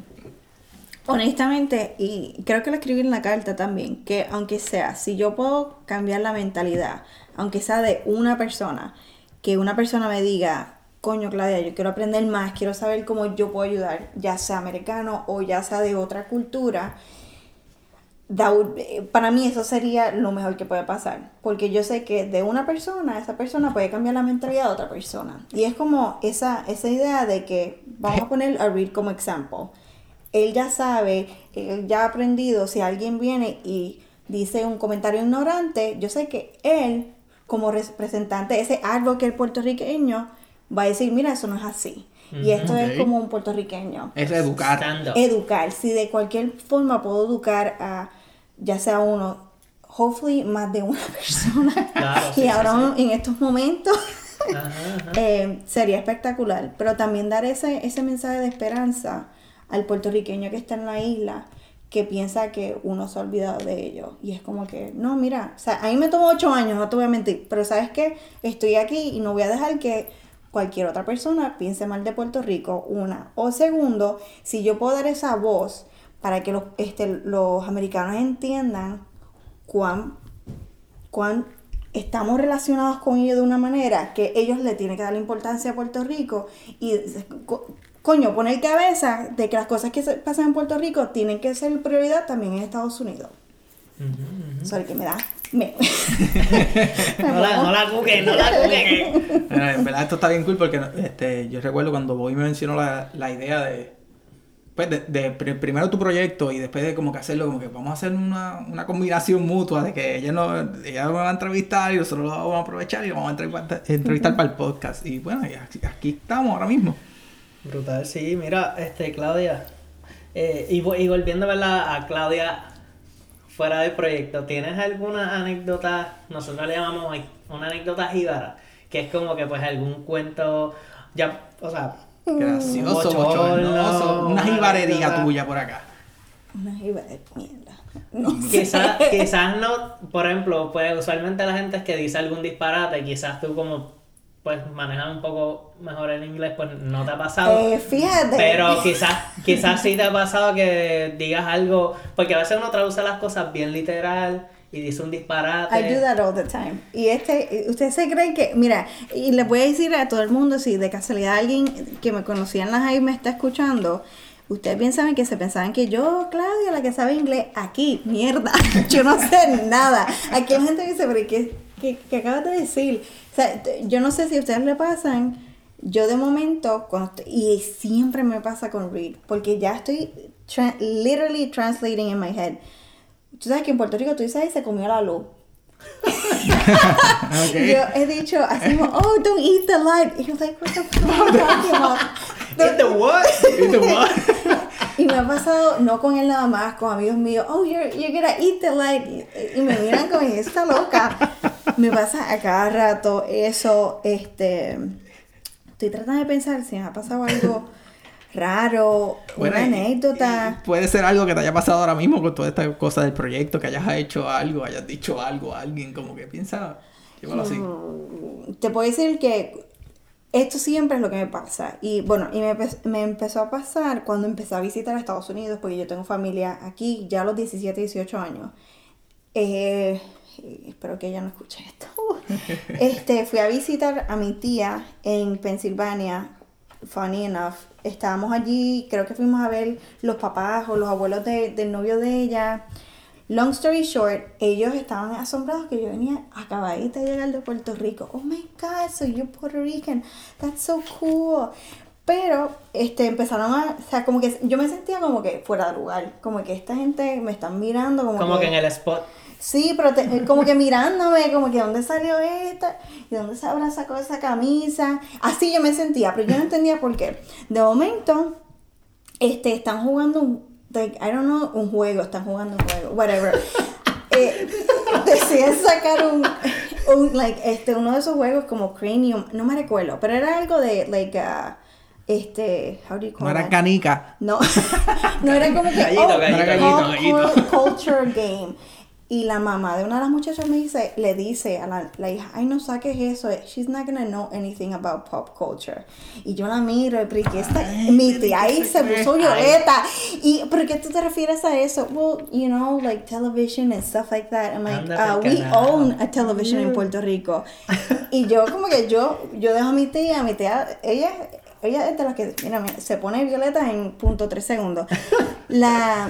honestamente, y creo que lo escribí en la carta también, que aunque sea, si yo puedo cambiar la mentalidad, aunque sea de una persona, que una persona me diga, coño Claudia, yo quiero aprender más, quiero saber cómo yo puedo ayudar, ya sea americano o ya sea de otra cultura, para mí eso sería lo mejor que puede pasar, porque yo sé que de una persona, esa persona puede cambiar la mentalidad de otra persona. Y es como esa, esa idea de que, vamos a poner a Reed como ejemplo, él ya sabe, él ya ha aprendido, si alguien viene y dice un comentario ignorante, yo sé que él, como representante, ese advocate puertorriqueño, va a decir, mira, eso no es así. Y esto es como un puertorriqueño. Es educar. Educar. Si de cualquier forma puedo educar a ya sea uno, hopefully más de una persona. y ahora en estos momentos eh, sería espectacular. Pero también dar ese, ese mensaje de esperanza al puertorriqueño que está en la isla que piensa que uno se ha olvidado de ellos. Y es como que, no, mira, o sea, a mí me tomó ocho años, no te voy a mentir, pero sabes que estoy aquí y no voy a dejar que cualquier otra persona piense mal de Puerto Rico, una. O segundo, si yo puedo dar esa voz para que los, este, los americanos entiendan cuán, cuán estamos relacionados con ellos de una manera que ellos le tienen que dar la importancia a Puerto Rico y coño, poner cabeza de que las cosas que pasan en Puerto Rico tienen que ser prioridad también en Estados Unidos. Uh que me da. Me... no, la, no la cuquen, no la cuquen. en verdad esto está bien cool porque este, yo recuerdo cuando Bobby me mencionó la, la idea de pues de, primero tu proyecto y después de como que hacerlo, como que vamos a hacer una, una combinación mutua de que ella, no, ella me va a entrevistar y nosotros lo vamos a aprovechar y vamos a entrevistar, entrevistar para el podcast. Y bueno, aquí, estamos ahora mismo. Brutal, sí, mira, este, Claudia, eh, y, y volviendo a, a Claudia fuera del proyecto, ¿tienes alguna anécdota, nosotros le llamamos una anécdota jíbara, que es como que pues algún cuento, ya, o sea, Gracioso, bochornoso. Una jibarería tuya por acá. Una jibarería, mierda. No quizás, quizás no, por ejemplo, pues usualmente la gente es que dice algún disparate, quizás tú como pues manejas un poco mejor el inglés, pues no te ha pasado. Eh, fíjate. Pero quizás, quizás sí te ha pasado que digas algo, porque a veces uno traduce las cosas bien literal y dice un disparate. I do that all the time. Y este, ustedes se creen que, mira, y les voy a decir a todo el mundo, si de casualidad alguien que me conocía en las y me está escuchando, ustedes bien saben que se pensaban que yo, Claudia, la que sabe inglés, aquí, mierda, yo no sé nada. Aquí hay gente que dice, pero ¿qué, qué, qué acabas de decir? O sea, yo no sé si a ustedes le pasan, yo de momento, y siempre me pasa con Read, porque ya estoy literally translating in my head Tú sabes que en Puerto Rico tú dices, se comió la luz. okay. Yo he dicho así como, oh, don't eat the light. Y yo like, what the fuck are you talking about? Eat the what? Eat the what? y me ha pasado, no con él nada más, con amigos míos, oh, you're, you're gonna eat the light. Y, me miran como, esta loca. Me pasa a cada rato eso, este... Estoy tratando de pensar si me ha pasado algo raro, una anécdota. puede ser algo que te haya pasado ahora mismo con toda esta cosa del proyecto, que hayas hecho algo, hayas dicho algo a alguien, como que piensa, llévalo así. Mm, te puedo decir que esto siempre es lo que me pasa. Y bueno, y me, me, empezó a pasar cuando empecé a visitar a Estados Unidos, porque yo tengo familia aquí ya a los 17, 18 años. Eh, espero que ella no escuche esto. este, fui a visitar a mi tía en Pensilvania, funny enough, estábamos allí, creo que fuimos a ver los papás o los abuelos del novio de ella. Long story short, ellos estaban asombrados que yo venía acabadita de llegar de Puerto Rico. Oh my God, so you're Puerto Rican. That's so cool. Pero este, empezaron a, o sea, como que yo me sentía como que fuera de lugar, como que esta gente me están mirando. Como, como que, en el spot. Sí, pero como que mirándome, como que dónde salió esta, y dónde se habrá sacado esa camisa. Así yo me sentía, pero yo no entendía por qué. De momento, este, están jugando un, like, I don't know, un juego, están jugando un juego, whatever. eh, decían sacar un, un, like, este, uno de esos juegos como Cranium, no me recuerdo, pero era algo de, like, uh, este, how do you call No era that? canica. No, no era como que Gallito, oh, gallito, gallito, culture game. Y la mamá de una de las muchachas me dice, le dice a la, la hija, ay no saques eso, she's not gonna know anything about pop culture. Y yo la miro, pero ¿y qué está? Mi tía ahí se puso violeta. Y, ¿pero qué tú te refieres a eso? Well, you know, like television and stuff like that. I'm like, uh, we own a television en Puerto Rico. y yo como que yo, yo dejo a mi tía, mi tía, ella, ella es de las que, mira, se pone violeta en punto tres segundos. La,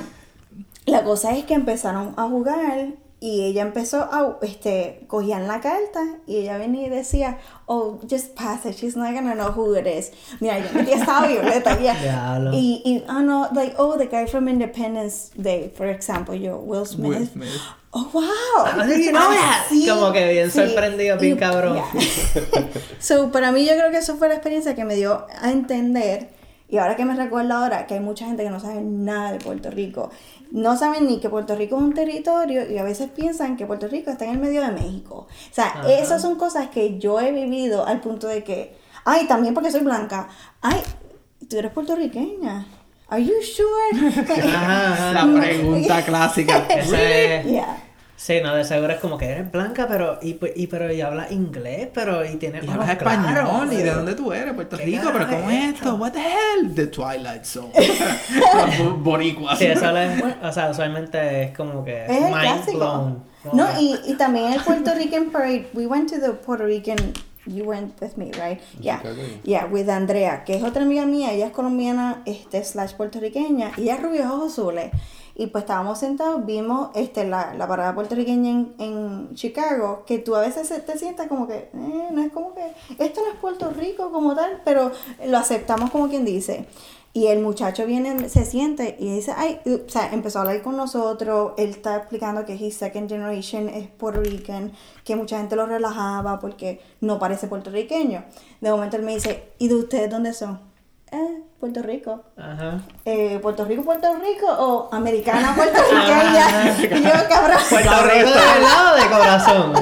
la cosa es que empezaron a jugar y ella empezó a, este, cogían la carta y ella venía y decía, oh, just pass it, she's not gonna know who it is. Mira, yo mi tía estaba violeta y ella- Diablo. y, y, ah, no, like, oh, the guy from Independence Day, for example, yo, Will Smith. Will Smith. Oh, wow. Did you know that? Como que bien sorprendido, bien cabrón. yeah. so, para mí yo creo que eso fue la experiencia que me dio a entender, y ahora que me recuerdo ahora, que hay mucha gente que no sabe nada de Puerto Rico. No saben ni que Puerto Rico es un territorio y a veces piensan que Puerto Rico está en el medio de México. O sea, Ajá. esas son cosas que yo he vivido al punto de que, ay, también porque soy blanca, ay, tú eres puertorriqueña. Are you sure? La pregunta clásica. Ese es- yeah. Sí, no, de seguro es como que eres blanca, pero y, pues- y pero y hablas inglés, pero y tienes Y hablas español, ¿y de dónde tú eres? Puerto ¿Qué Rico, pero ¿cómo es es esto? What the hell? The Twilight Zone. Los Boricuas. Sí, eso es, o sea, usualmente es como que Es el mind clásico. blown. No, y, y también el Puerto Rican Parade. We went to the Puerto Rican. You went with me, right? Yeah. Yeah, with Andrea, que es otra amiga mía. Ella es colombiana, este, slash puertorriqueña. Y ella es rubia, ojos azules. Y pues estábamos sentados, vimos este, la, la parada puertorriqueña en, en Chicago, que tú a veces te sientas como que, eh, no es como que, esto no es Puerto Rico como tal, pero lo aceptamos como quien dice. Y el muchacho viene, se siente y dice, ay, o sea, empezó a hablar con nosotros, él está explicando que his second generation es Puerto Rican, que mucha gente lo relajaba porque no parece puertorriqueño. De momento él me dice, ¿y de ustedes dónde son? Eh, Puerto Rico. Ajá. Eh, ¿Puerto Rico, Puerto Rico o americana puertorriqueña? y yo, cabrón. Puerto Rico de verdad o de corazón.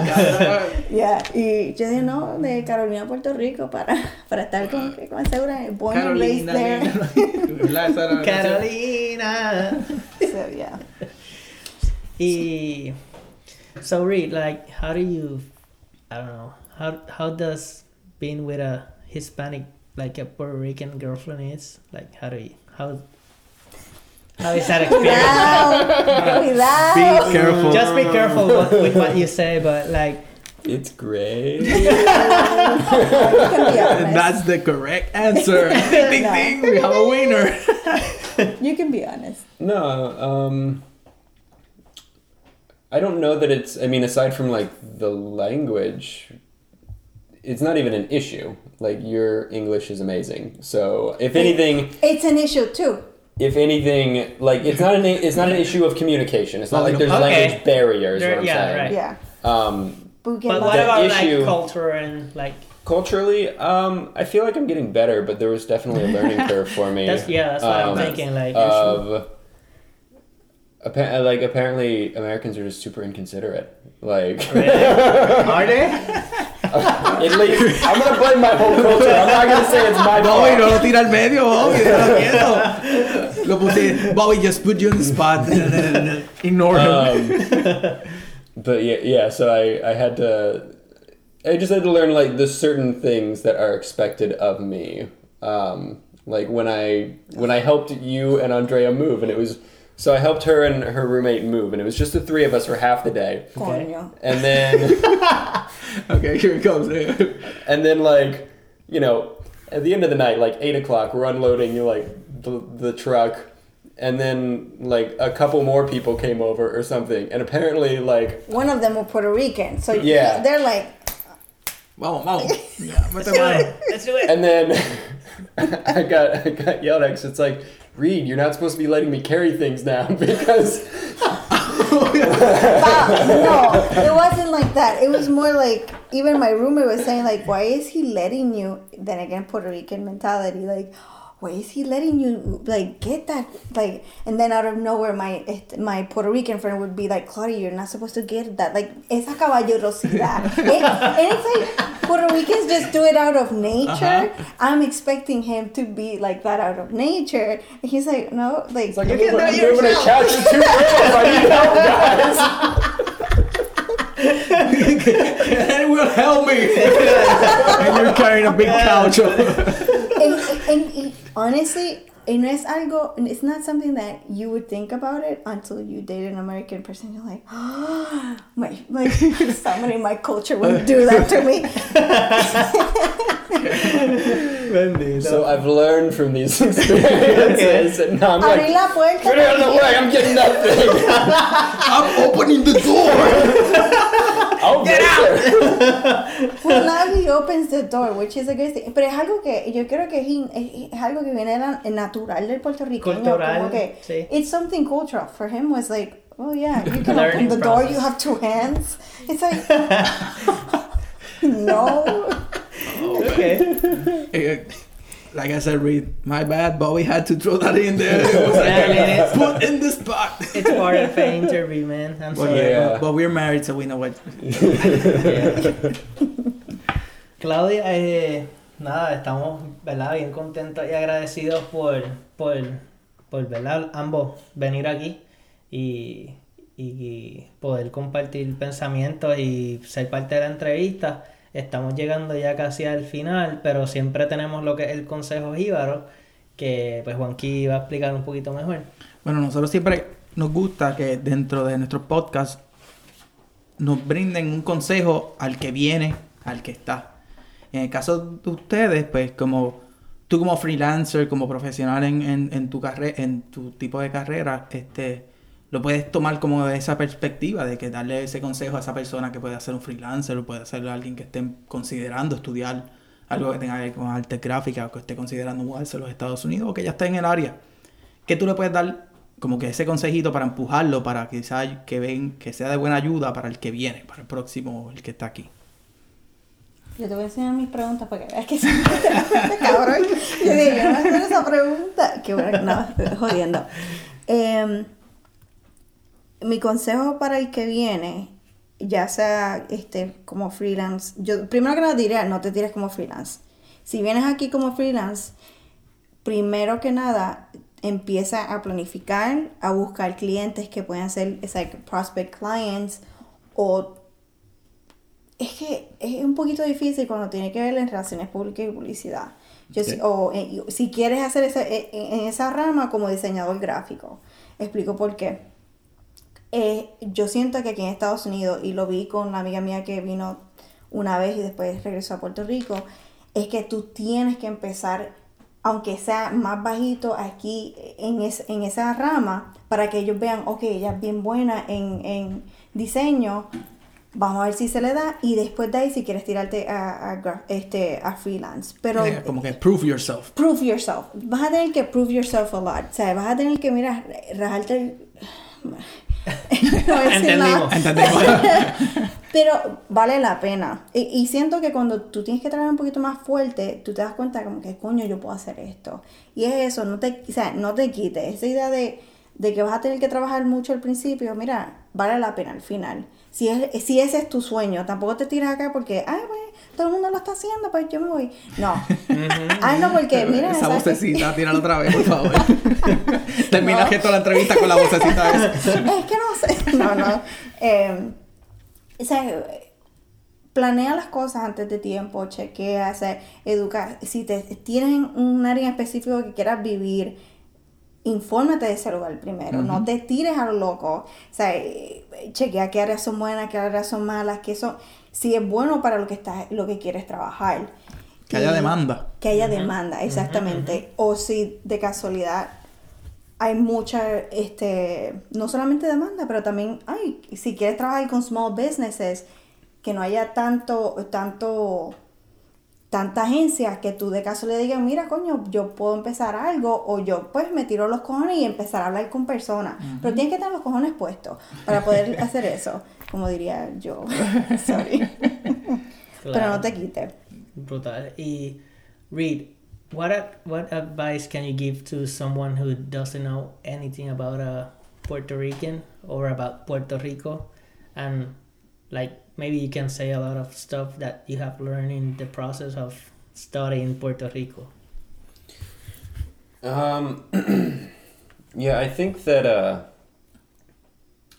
Ya, y yo dije, no, de Carolina, Puerto Rico, para, para estar como que con segura, born and raised Carolina. there. Carolina. so, yeah. Y so Reed, like, how do you, I don't know, how how does being with a Hispanic, like a Puerto Rican girlfriend is, like, how do you, how, how is that experience? Cuidado, Be careful. Just be careful what, with what you say, but like, It's great. You can be honest. That's the correct answer. ding, ding, ding. We have a winner. You can be honest. No, um, I don't know that it's. I mean, aside from like the language, it's not even an issue. Like your English is amazing. So if anything, It's an issue too. if anything, like it's not an it's not an issue of communication. It's not like there's Okay. language barriers. There- what I'm yeah, saying. right. Yeah. Um, But, we but get what about issue- like culture and like, culturally, um, I feel like I'm getting better, but there was definitely a learning curve for me. that's yeah, that's what I'm Um, thinking, like, of appa- like apparently Americans are just super inconsiderate. Like are they? at least I'm gonna blame my whole culture. I'm not gonna say it's my Bobby, no fault. lo tira al medio, Bobby. déjalo quieto. Lo puse. Bobby, just put you on the spot. Ignore him. Um, but yeah, yeah. So I I had to. I just had to learn like the certain things that are expected of me. Um, like when I when I helped you and Andrea move, and it was so I helped her and her roommate move, and it was just the three of us for half the day, Coño. and then. Okay, here it comes. And then like, you know, at the end of the night, like eight o'clock, we're unloading you like the, the truck, and then like a couple more people came over or something, and apparently like One of them were Puerto Rican. So Yeah. they're like, Vamos, vamos. Ya, mete Let's do mano. it. Let's do it. and then I got I got yelled at 'cause it's like Reed, you're not supposed to be letting me carry things now because "Wow, no, it wasn't like that. It was more like, even my roommate was saying, like, why is he letting you? Then again, Puerto Rican mentality, like, why is he letting you like get that like and then out of nowhere my my Puerto Rican friend would be like Claudia you're not supposed to get that like esa caballerosidad and, eh, and it's like Puerto Ricans just do it out of nature uh-huh. I'm expecting him to be like that out of nature and he's like no like, It's like, you I'm can do moving, it I'm moving a yourself." couch with two girls. I need help, guys. and will help me. and you're carrying a big couch. and, and, and honestly, it no es algo, it's not something that you would think about it until you date an American person. You're like, oh, my, like somebody in my culture would do that to me. Bendito. So I've learned from these experiences, and now I'm Abrí like, la puerta. get out of the way, I'm getting nothing. I'm opening the door. I'll get out. Well, now he opens the door, which is a good thing. Pero es algo que yo creo que es, es- es algo que viene la- natural del puertorriqueño. Cultural, como que sí. It's something cultural. For him was like, oh yeah, you can open the door, you have two hands. It's like, no. Okay. Like I said, Reed, my bad, but we had to throw that in there. It was like, put in the spot. It's part of the interview, man. I'm But, sorry. Yeah. but, but we're married, so we know what. Claudia, eh, nada, estamos, ¿verdad? Bien contentos y agradecidos por, por, por, ¿verdad? Ambos venir aquí y, y poder compartir pensamientos y ser parte de la entrevista. Estamos llegando ya casi al final, pero siempre tenemos lo que es el consejo jíbaro, que pues Juanqui va a explicar un poquito mejor. Bueno, nosotros siempre nos gusta que dentro de nuestros podcasts nos brinden un consejo al que viene, al que está. En el caso de ustedes, pues como tú como freelancer, como profesional en, en, tu carrera, en tu tipo de carrera, este, lo puedes tomar como esa perspectiva, de que darle ese consejo a esa persona que puede hacer un freelancer o puede ser alguien que esté considerando estudiar algo que tenga que ver con artes gráficas o que esté considerando mudarse a los Estados Unidos o que ya esté en el área. ¿Qué tú le puedes dar como que ese consejito para empujarlo, para quizás que ven, que sea de buena ayuda para el que viene, para el próximo, el que está aquí? Yo te voy a enseñar mis preguntas para que que soy cabrón. Yo digo, no hacer esa pregunta. Qué bueno, no, estoy jodiendo. Em, mi consejo para el que viene, ya sea este como freelance, yo primero que nada diría, no te tires como freelance. Si vienes aquí como freelance, primero que nada, empieza a planificar, a buscar clientes que puedan ser it's like prospect clients o es que es un poquito difícil cuando tiene que ver en relaciones públicas y publicidad. Yo, Sí. si- o eh, si quieres hacer ese, eh, en en esa rama como diseñador gráfico. Explico por qué. Eh, yo siento que aquí en Estados Unidos, y lo vi con una amiga mía que vino una vez y después regresó a Puerto Rico, es que tú tienes que empezar, aunque sea más bajito aquí en, es- en esa rama, para que ellos vean, ok, ella es bien buena en, en diseño, vamos a ver si se le da, y después de ahí si quieres tirarte a, este, a freelance. Pero Eh, como que prove yourself. prove yourself. Vas a tener que prove yourself a lot. O sea, vas a tener que, mira, rajarte el... No. Entendimos. Pero vale la pena. Y, y siento que cuando tú tienes que trabajar un poquito más fuerte, tú te das cuenta como que, coño, yo puedo hacer esto. Y es eso, no te, o sea, no te quites. Esa idea de, de que vas a tener que trabajar mucho al principio, mira, vale la pena al final. Si, es, si ese es tu sueño, tampoco te tiras acá porque, ay, pues, todo el mundo lo está haciendo, pues yo me voy. No. Hazlo porque, mira, esa vocecita, tírala otra vez, por favor. Termina No. toda la entrevista con la vocecita esa. es que no sé. No, no. Eh, o sea, planea las cosas antes de tiempo, chequea, o sea, educa. Si te tienes un área en específico que quieras vivir, infórmate de ese lugar primero. No te tires a lo loco. O sea, eh, chequea qué áreas son buenas, qué áreas son malas, qué son. Si es bueno para lo que estás, lo que quieres trabajar. Que haya demanda. que haya demanda, exactamente. O si de casualidad hay mucha, este, no solamente demanda, pero también, ay, si quieres trabajar con small businesses, que no haya tanto, tanto, tanta agencia que tú de caso le digas, mira, coño, yo puedo empezar algo, o yo pues me tiro los cojones y empezar a hablar con personas. Pero tienes que tener los cojones puestos para poder hacer eso, como diría yo. Sorry. Pero no te quites. Brutal. Y Reed, what what advice can you give to someone who doesn't know anything about a Puerto Rican or about Puerto Rico, and like maybe you can say a lot of stuff that you have learned in the process of studying Puerto Rico. Um, yeah, I think that uh,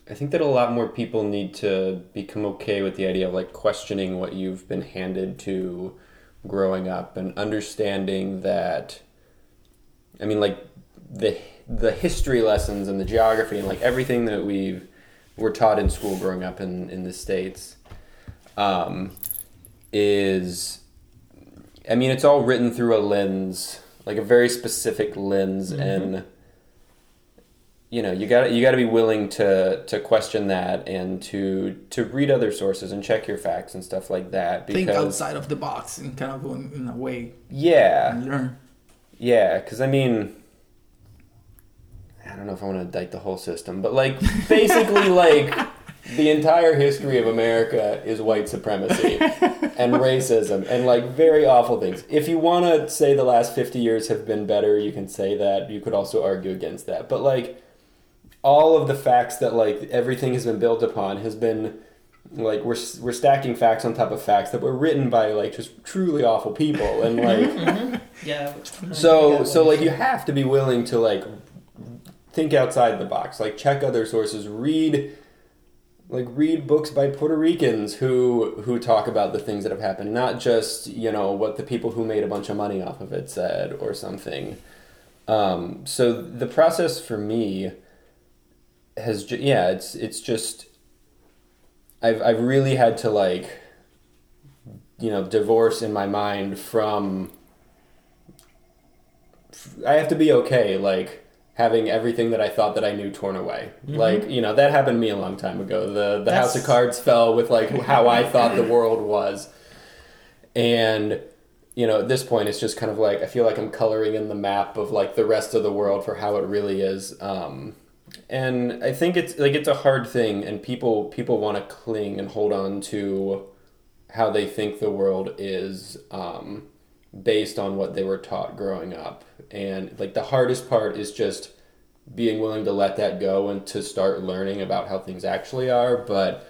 I think that a lot more people need to become okay with the idea of like questioning what you've been handed to growing up and understanding that. I mean, like the the history lessons and the geography and like everything that we've were taught in school growing up in in the states um, is I mean, it's all written through a lens, like a very specific lens, and you know, you got you got to be willing to to question that and to to read other sources and check your facts and stuff like that. Because Think outside of the box and kind of in, in a way yeah, learn. yeah, because I mean, I don't know if I want to indict the whole system, but like basically, like the entire history of America is white supremacy and racism and like very awful things. If you want to say the last 50 years have been better, you can say that. You could also argue against that. But like all of the facts that like everything has been built upon has been like we're we're stacking facts on top of facts that were written by like just truly awful people and like mm-hmm. Yeah. so so like you have to be willing to like think outside the box like check other sources read like read books by Puerto Ricans who who talk about the things that have happened not just you know what the people who made a bunch of money off of it said or something. Um, so the process for me has ju- yeah it's it's just I've I've really had to like you know divorce in my mind from I have to be okay, like having everything that I thought that I knew torn away. Like you know that happened to me a long time ago. The the House of Cards fell with like how I thought the world was, and you know at this point it's just kind of like I feel like I'm coloring in the map of like the rest of the world for how it really is. Um, and I think it's like it's a hard thing, and people people want to cling and hold on to how they think the world is. Um, based on what they were taught growing up. And like the hardest part is just being willing to let that go and to start learning about how things actually are. But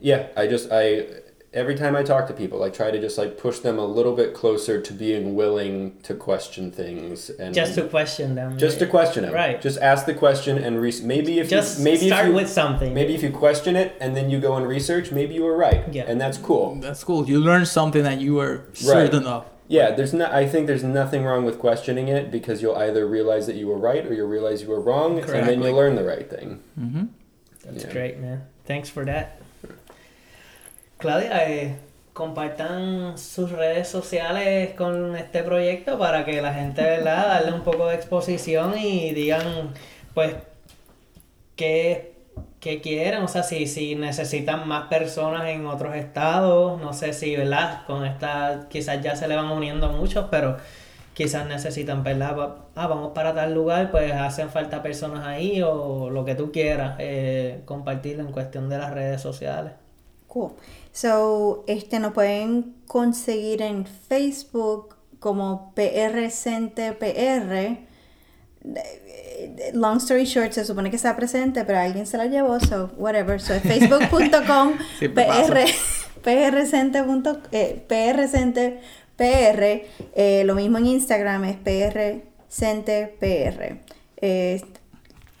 yeah, I just I every time I talk to people, I try to just like push them a little bit closer to being willing to question things and Just to question them. just to question them. Right. Just ask the question and re- maybe if Just you, maybe start if you, with something. maybe if you question it and then you go and research, maybe you were right. Yeah. And that's cool. That's cool. You learn something that you were certain of. Yeah, there's no. I think there's nothing wrong with questioning it because you'll either realize that you were right or you'll realize you were wrong, and then you'll learn the right thing. Mm-hmm. That's Yeah. great, man. Thanks for that. Claudia, eh, compartan sus redes sociales con este proyecto para que la gente, ¿verdad? Darle un poco de exposición y digan, pues, qué, qué quieren. O sea, si, si necesitan más personas en otros estados. No sé si, ¿verdad? Con esta, quizás ya se le van uniendo muchos, pero quizás necesitan, ¿verdad? Ah, vamos para tal lugar, pues hacen falta personas ahí o lo que tú quieras eh, compartir en cuestión de las redes sociales. Cool. So, este nos pueden conseguir en Facebook como PRCentePR. Long story short, se supone que está presente, pero alguien se la llevó, so whatever. So, es facebook.com pasa. PR, prcente punto- eh. Eh, lo mismo en Instagram es prcentepr. Eh,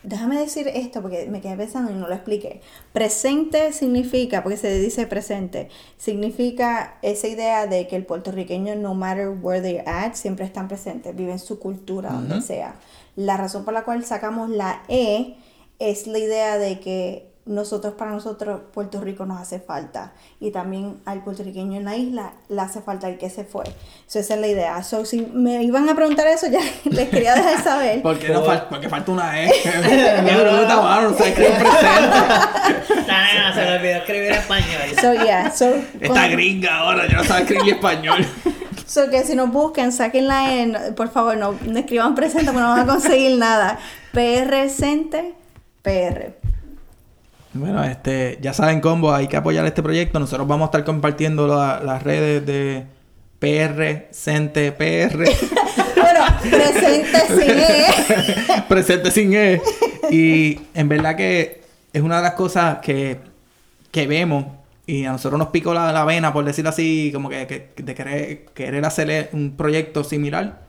Déjame decir esto porque me quedé pensando y no lo expliqué. Presente significa, porque se dice presente, significa esa idea de que el puertorriqueño, no matter where they're at, siempre están presentes, viven su cultura donde sea. La razón por la cual sacamos la E es la idea de que nosotros, para nosotros, Puerto Rico nos hace falta. Y también al puertorriqueño en la isla le hace falta el que se fue. So, esa es la idea. So, si me iban a preguntar eso, ya les quería dejar saber. Porque, no fal- porque falta una E. Qué bruta, mano. No sabes escribir presente. Se le olvidó escribir español. So, yeah, so, Esta con- gringa ahora ya no sabe escribir español. So que si nos buscan, saquen la E, no- por favor, no, no escriban presente porque no van a conseguir nada. PR Cente, PR. Bueno, este, ya saben, combo, hay que apoyar este proyecto. Nosotros vamos a estar compartiendo la- las redes de PR, Cente, PR. bueno, presente sin E. presente sin E. Y en verdad que es una de las cosas que, que vemos y a nosotros nos picó la, la vena, por decirlo así, como que, que- de querer, querer hacer un proyecto similar.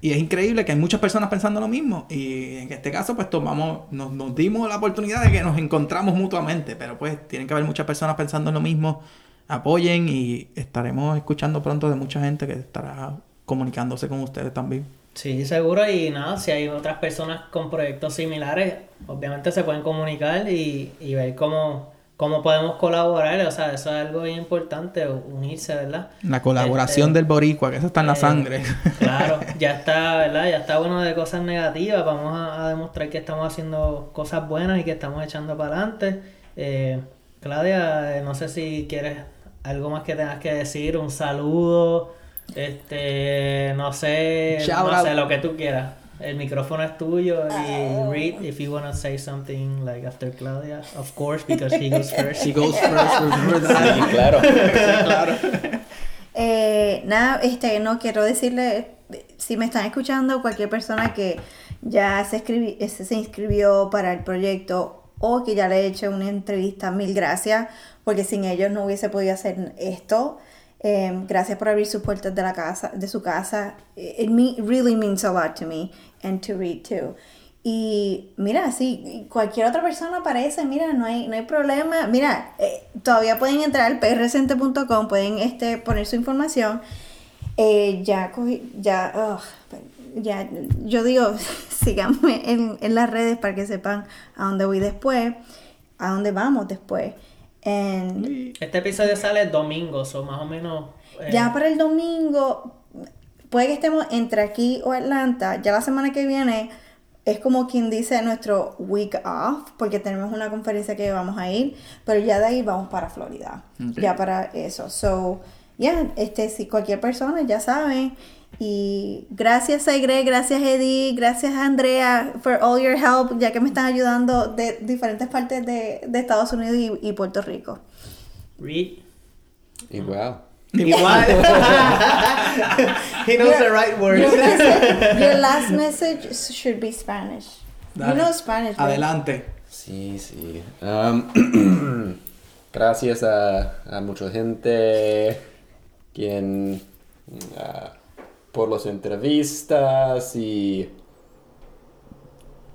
Y es increíble que hay muchas personas pensando lo mismo. Y en este caso, pues tomamos, nos, nos dimos la oportunidad de que nos encontramos mutuamente. Pero pues tienen que haber muchas personas pensando en lo mismo. Apoyen y estaremos escuchando pronto de mucha gente que estará comunicándose con ustedes también. Sí, seguro. Y nada, si hay otras personas con proyectos similares, obviamente se pueden comunicar y, y ver cómo, cómo podemos colaborar. O sea, eso es algo bien importante, unirse, ¿verdad? La colaboración Este, del boricua, que eso está en la eh, sangre. Claro, ya está, ¿verdad? Ya está bueno de cosas negativas. Vamos a, a demostrar que estamos haciendo cosas buenas y que estamos echando para adelante. Eh, Claudia, eh, no sé si quieres algo más que tengas que decir, un saludo, este, no sé, Shout no out. sé, lo que tú quieras. El micrófono es tuyo y Reed, if you want to say something like after Claudia, of course, because he goes first. She goes first, remember that. Sí, claro. Eh, nada, este, no quiero decirle, si me están escuchando, cualquier persona que ya se, escribi- se se inscribió para el proyecto o que ya le he hecho una entrevista, mil gracias, porque sin ellos no hubiese podido hacer esto. Eh, gracias por abrir sus puertas de la casa, de su casa. It me- really means a lot to me and to read too. Y mira, sí, cualquier otra persona aparece, mira, no hay, no hay problema. Mira, eh, todavía pueden entrar al prrecente.com, pueden este, poner su información. Eh, ya cogí, ya, ya, yo digo, síganme en, en las redes para que sepan a dónde voy después, a dónde vamos después. And Este episodio sale el domingo, o más o menos. eh, ya para el domingo, puede que estemos entre aquí o Atlanta. Ya la semana que viene es como quien dice nuestro week off, porque tenemos una conferencia que vamos a ir, pero ya de ahí vamos para Florida. Ya para eso. So, ya, este, si cualquier persona ya sabe. Y gracias Segre, gracias Eddie, gracias Andrea for all your help, ya que me están ayudando de diferentes partes de, de Estados Unidos y, y Puerto Rico. Reed. Igual. Igual. He knows the right words. Your, message- your last message should be Spanish. Dale. You know Spanish, right? Adelante. Sí, sí. Um, gracias a, a mucha gente quien ah, por las entrevistas y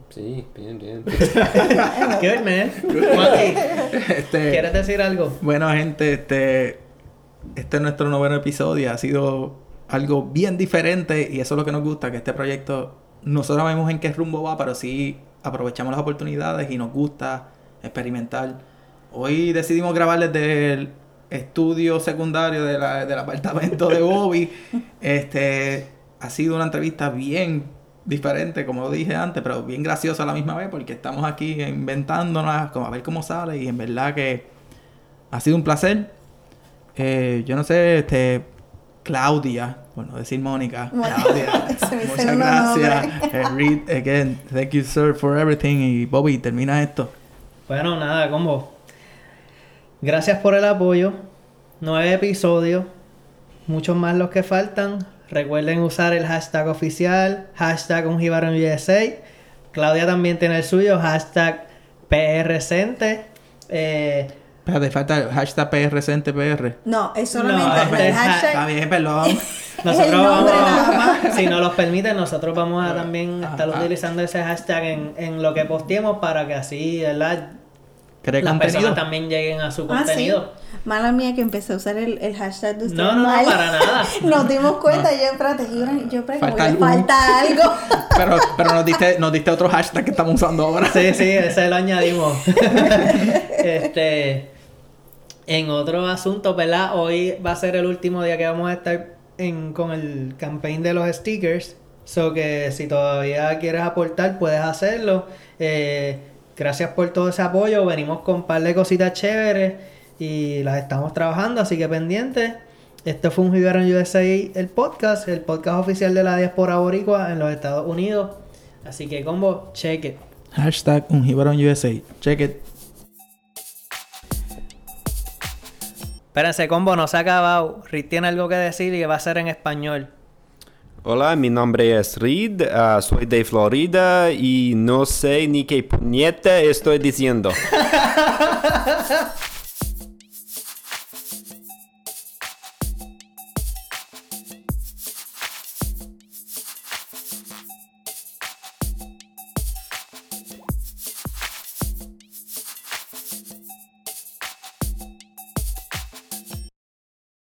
sí, bien, bien. Good, man. Monkey, Este, ¿Quieres decir algo? Bueno, gente, este, este es nuestro noveno episodio. Ha sido algo bien diferente y eso es lo que nos gusta, que este proyecto, nosotros vemos en qué rumbo va, pero sí aprovechamos las oportunidades y nos gusta experimentar. Hoy decidimos grabar desde el estudio secundario de la- del apartamento de Bobby. Este, ha sido una entrevista bien diferente, como dije antes, pero bien graciosa a la misma vez, porque estamos aquí inventándonos, como a ver cómo sale, y en verdad que ha sido un placer. Eh, yo no sé, este, Claudia, por no decir Mónica, Bueno, Claudia, muchas gracias. Eh, Reed, again, thank you sir for everything. Y Bobby, termina esto. Bueno, nada, combo. Gracias por el apoyo. Nueve episodios. Muchos más los que faltan. Recuerden usar el hashtag oficial, hashtag un. Claudia también tiene el suyo, hashtag PRCente. Eh, Espérate, falta el hashtag PRCentePR. No, es solamente No, el Está hashtag. bien, perdón. nosotros vamos, si nos los permiten, nosotros vamos a también Ah, estar ah. utilizando ese hashtag en, en lo que posteemos para que así, ¿verdad? ¿Cree Las contenido? personas también lleguen a su Ah, sí. contenido. Mala mía que empecé a usar el, el hashtag de ustedes. No, no, para nada. Nos dimos cuenta, yo, espérate, yo, yo creo que Falta falta algo. Pero, pero nos, diste, nos diste otro hashtag que estamos usando ahora. Sí, sí, ese lo añadimos. este, en otro asunto, ¿verdad? Hoy va a ser el último día que vamos a estar con el campaign de los stickers. So que si todavía quieres aportar, puedes hacerlo. Eh, gracias por todo ese apoyo. Venimos con un par de cositas chéveres y las estamos trabajando, así que pendientes. Este fue un Hibero en USA, el podcast, el podcast oficial de la diáspora boricua en los Estados Unidos. Así que, combo, check it. Hashtag un USA. Check it. Espérense, combo, no se ha acabado. Rick tiene algo que decir y que va a ser en español. Hola, mi nombre es Reed, ah, soy de Florida y no sé ni qué puñeta estoy diciendo.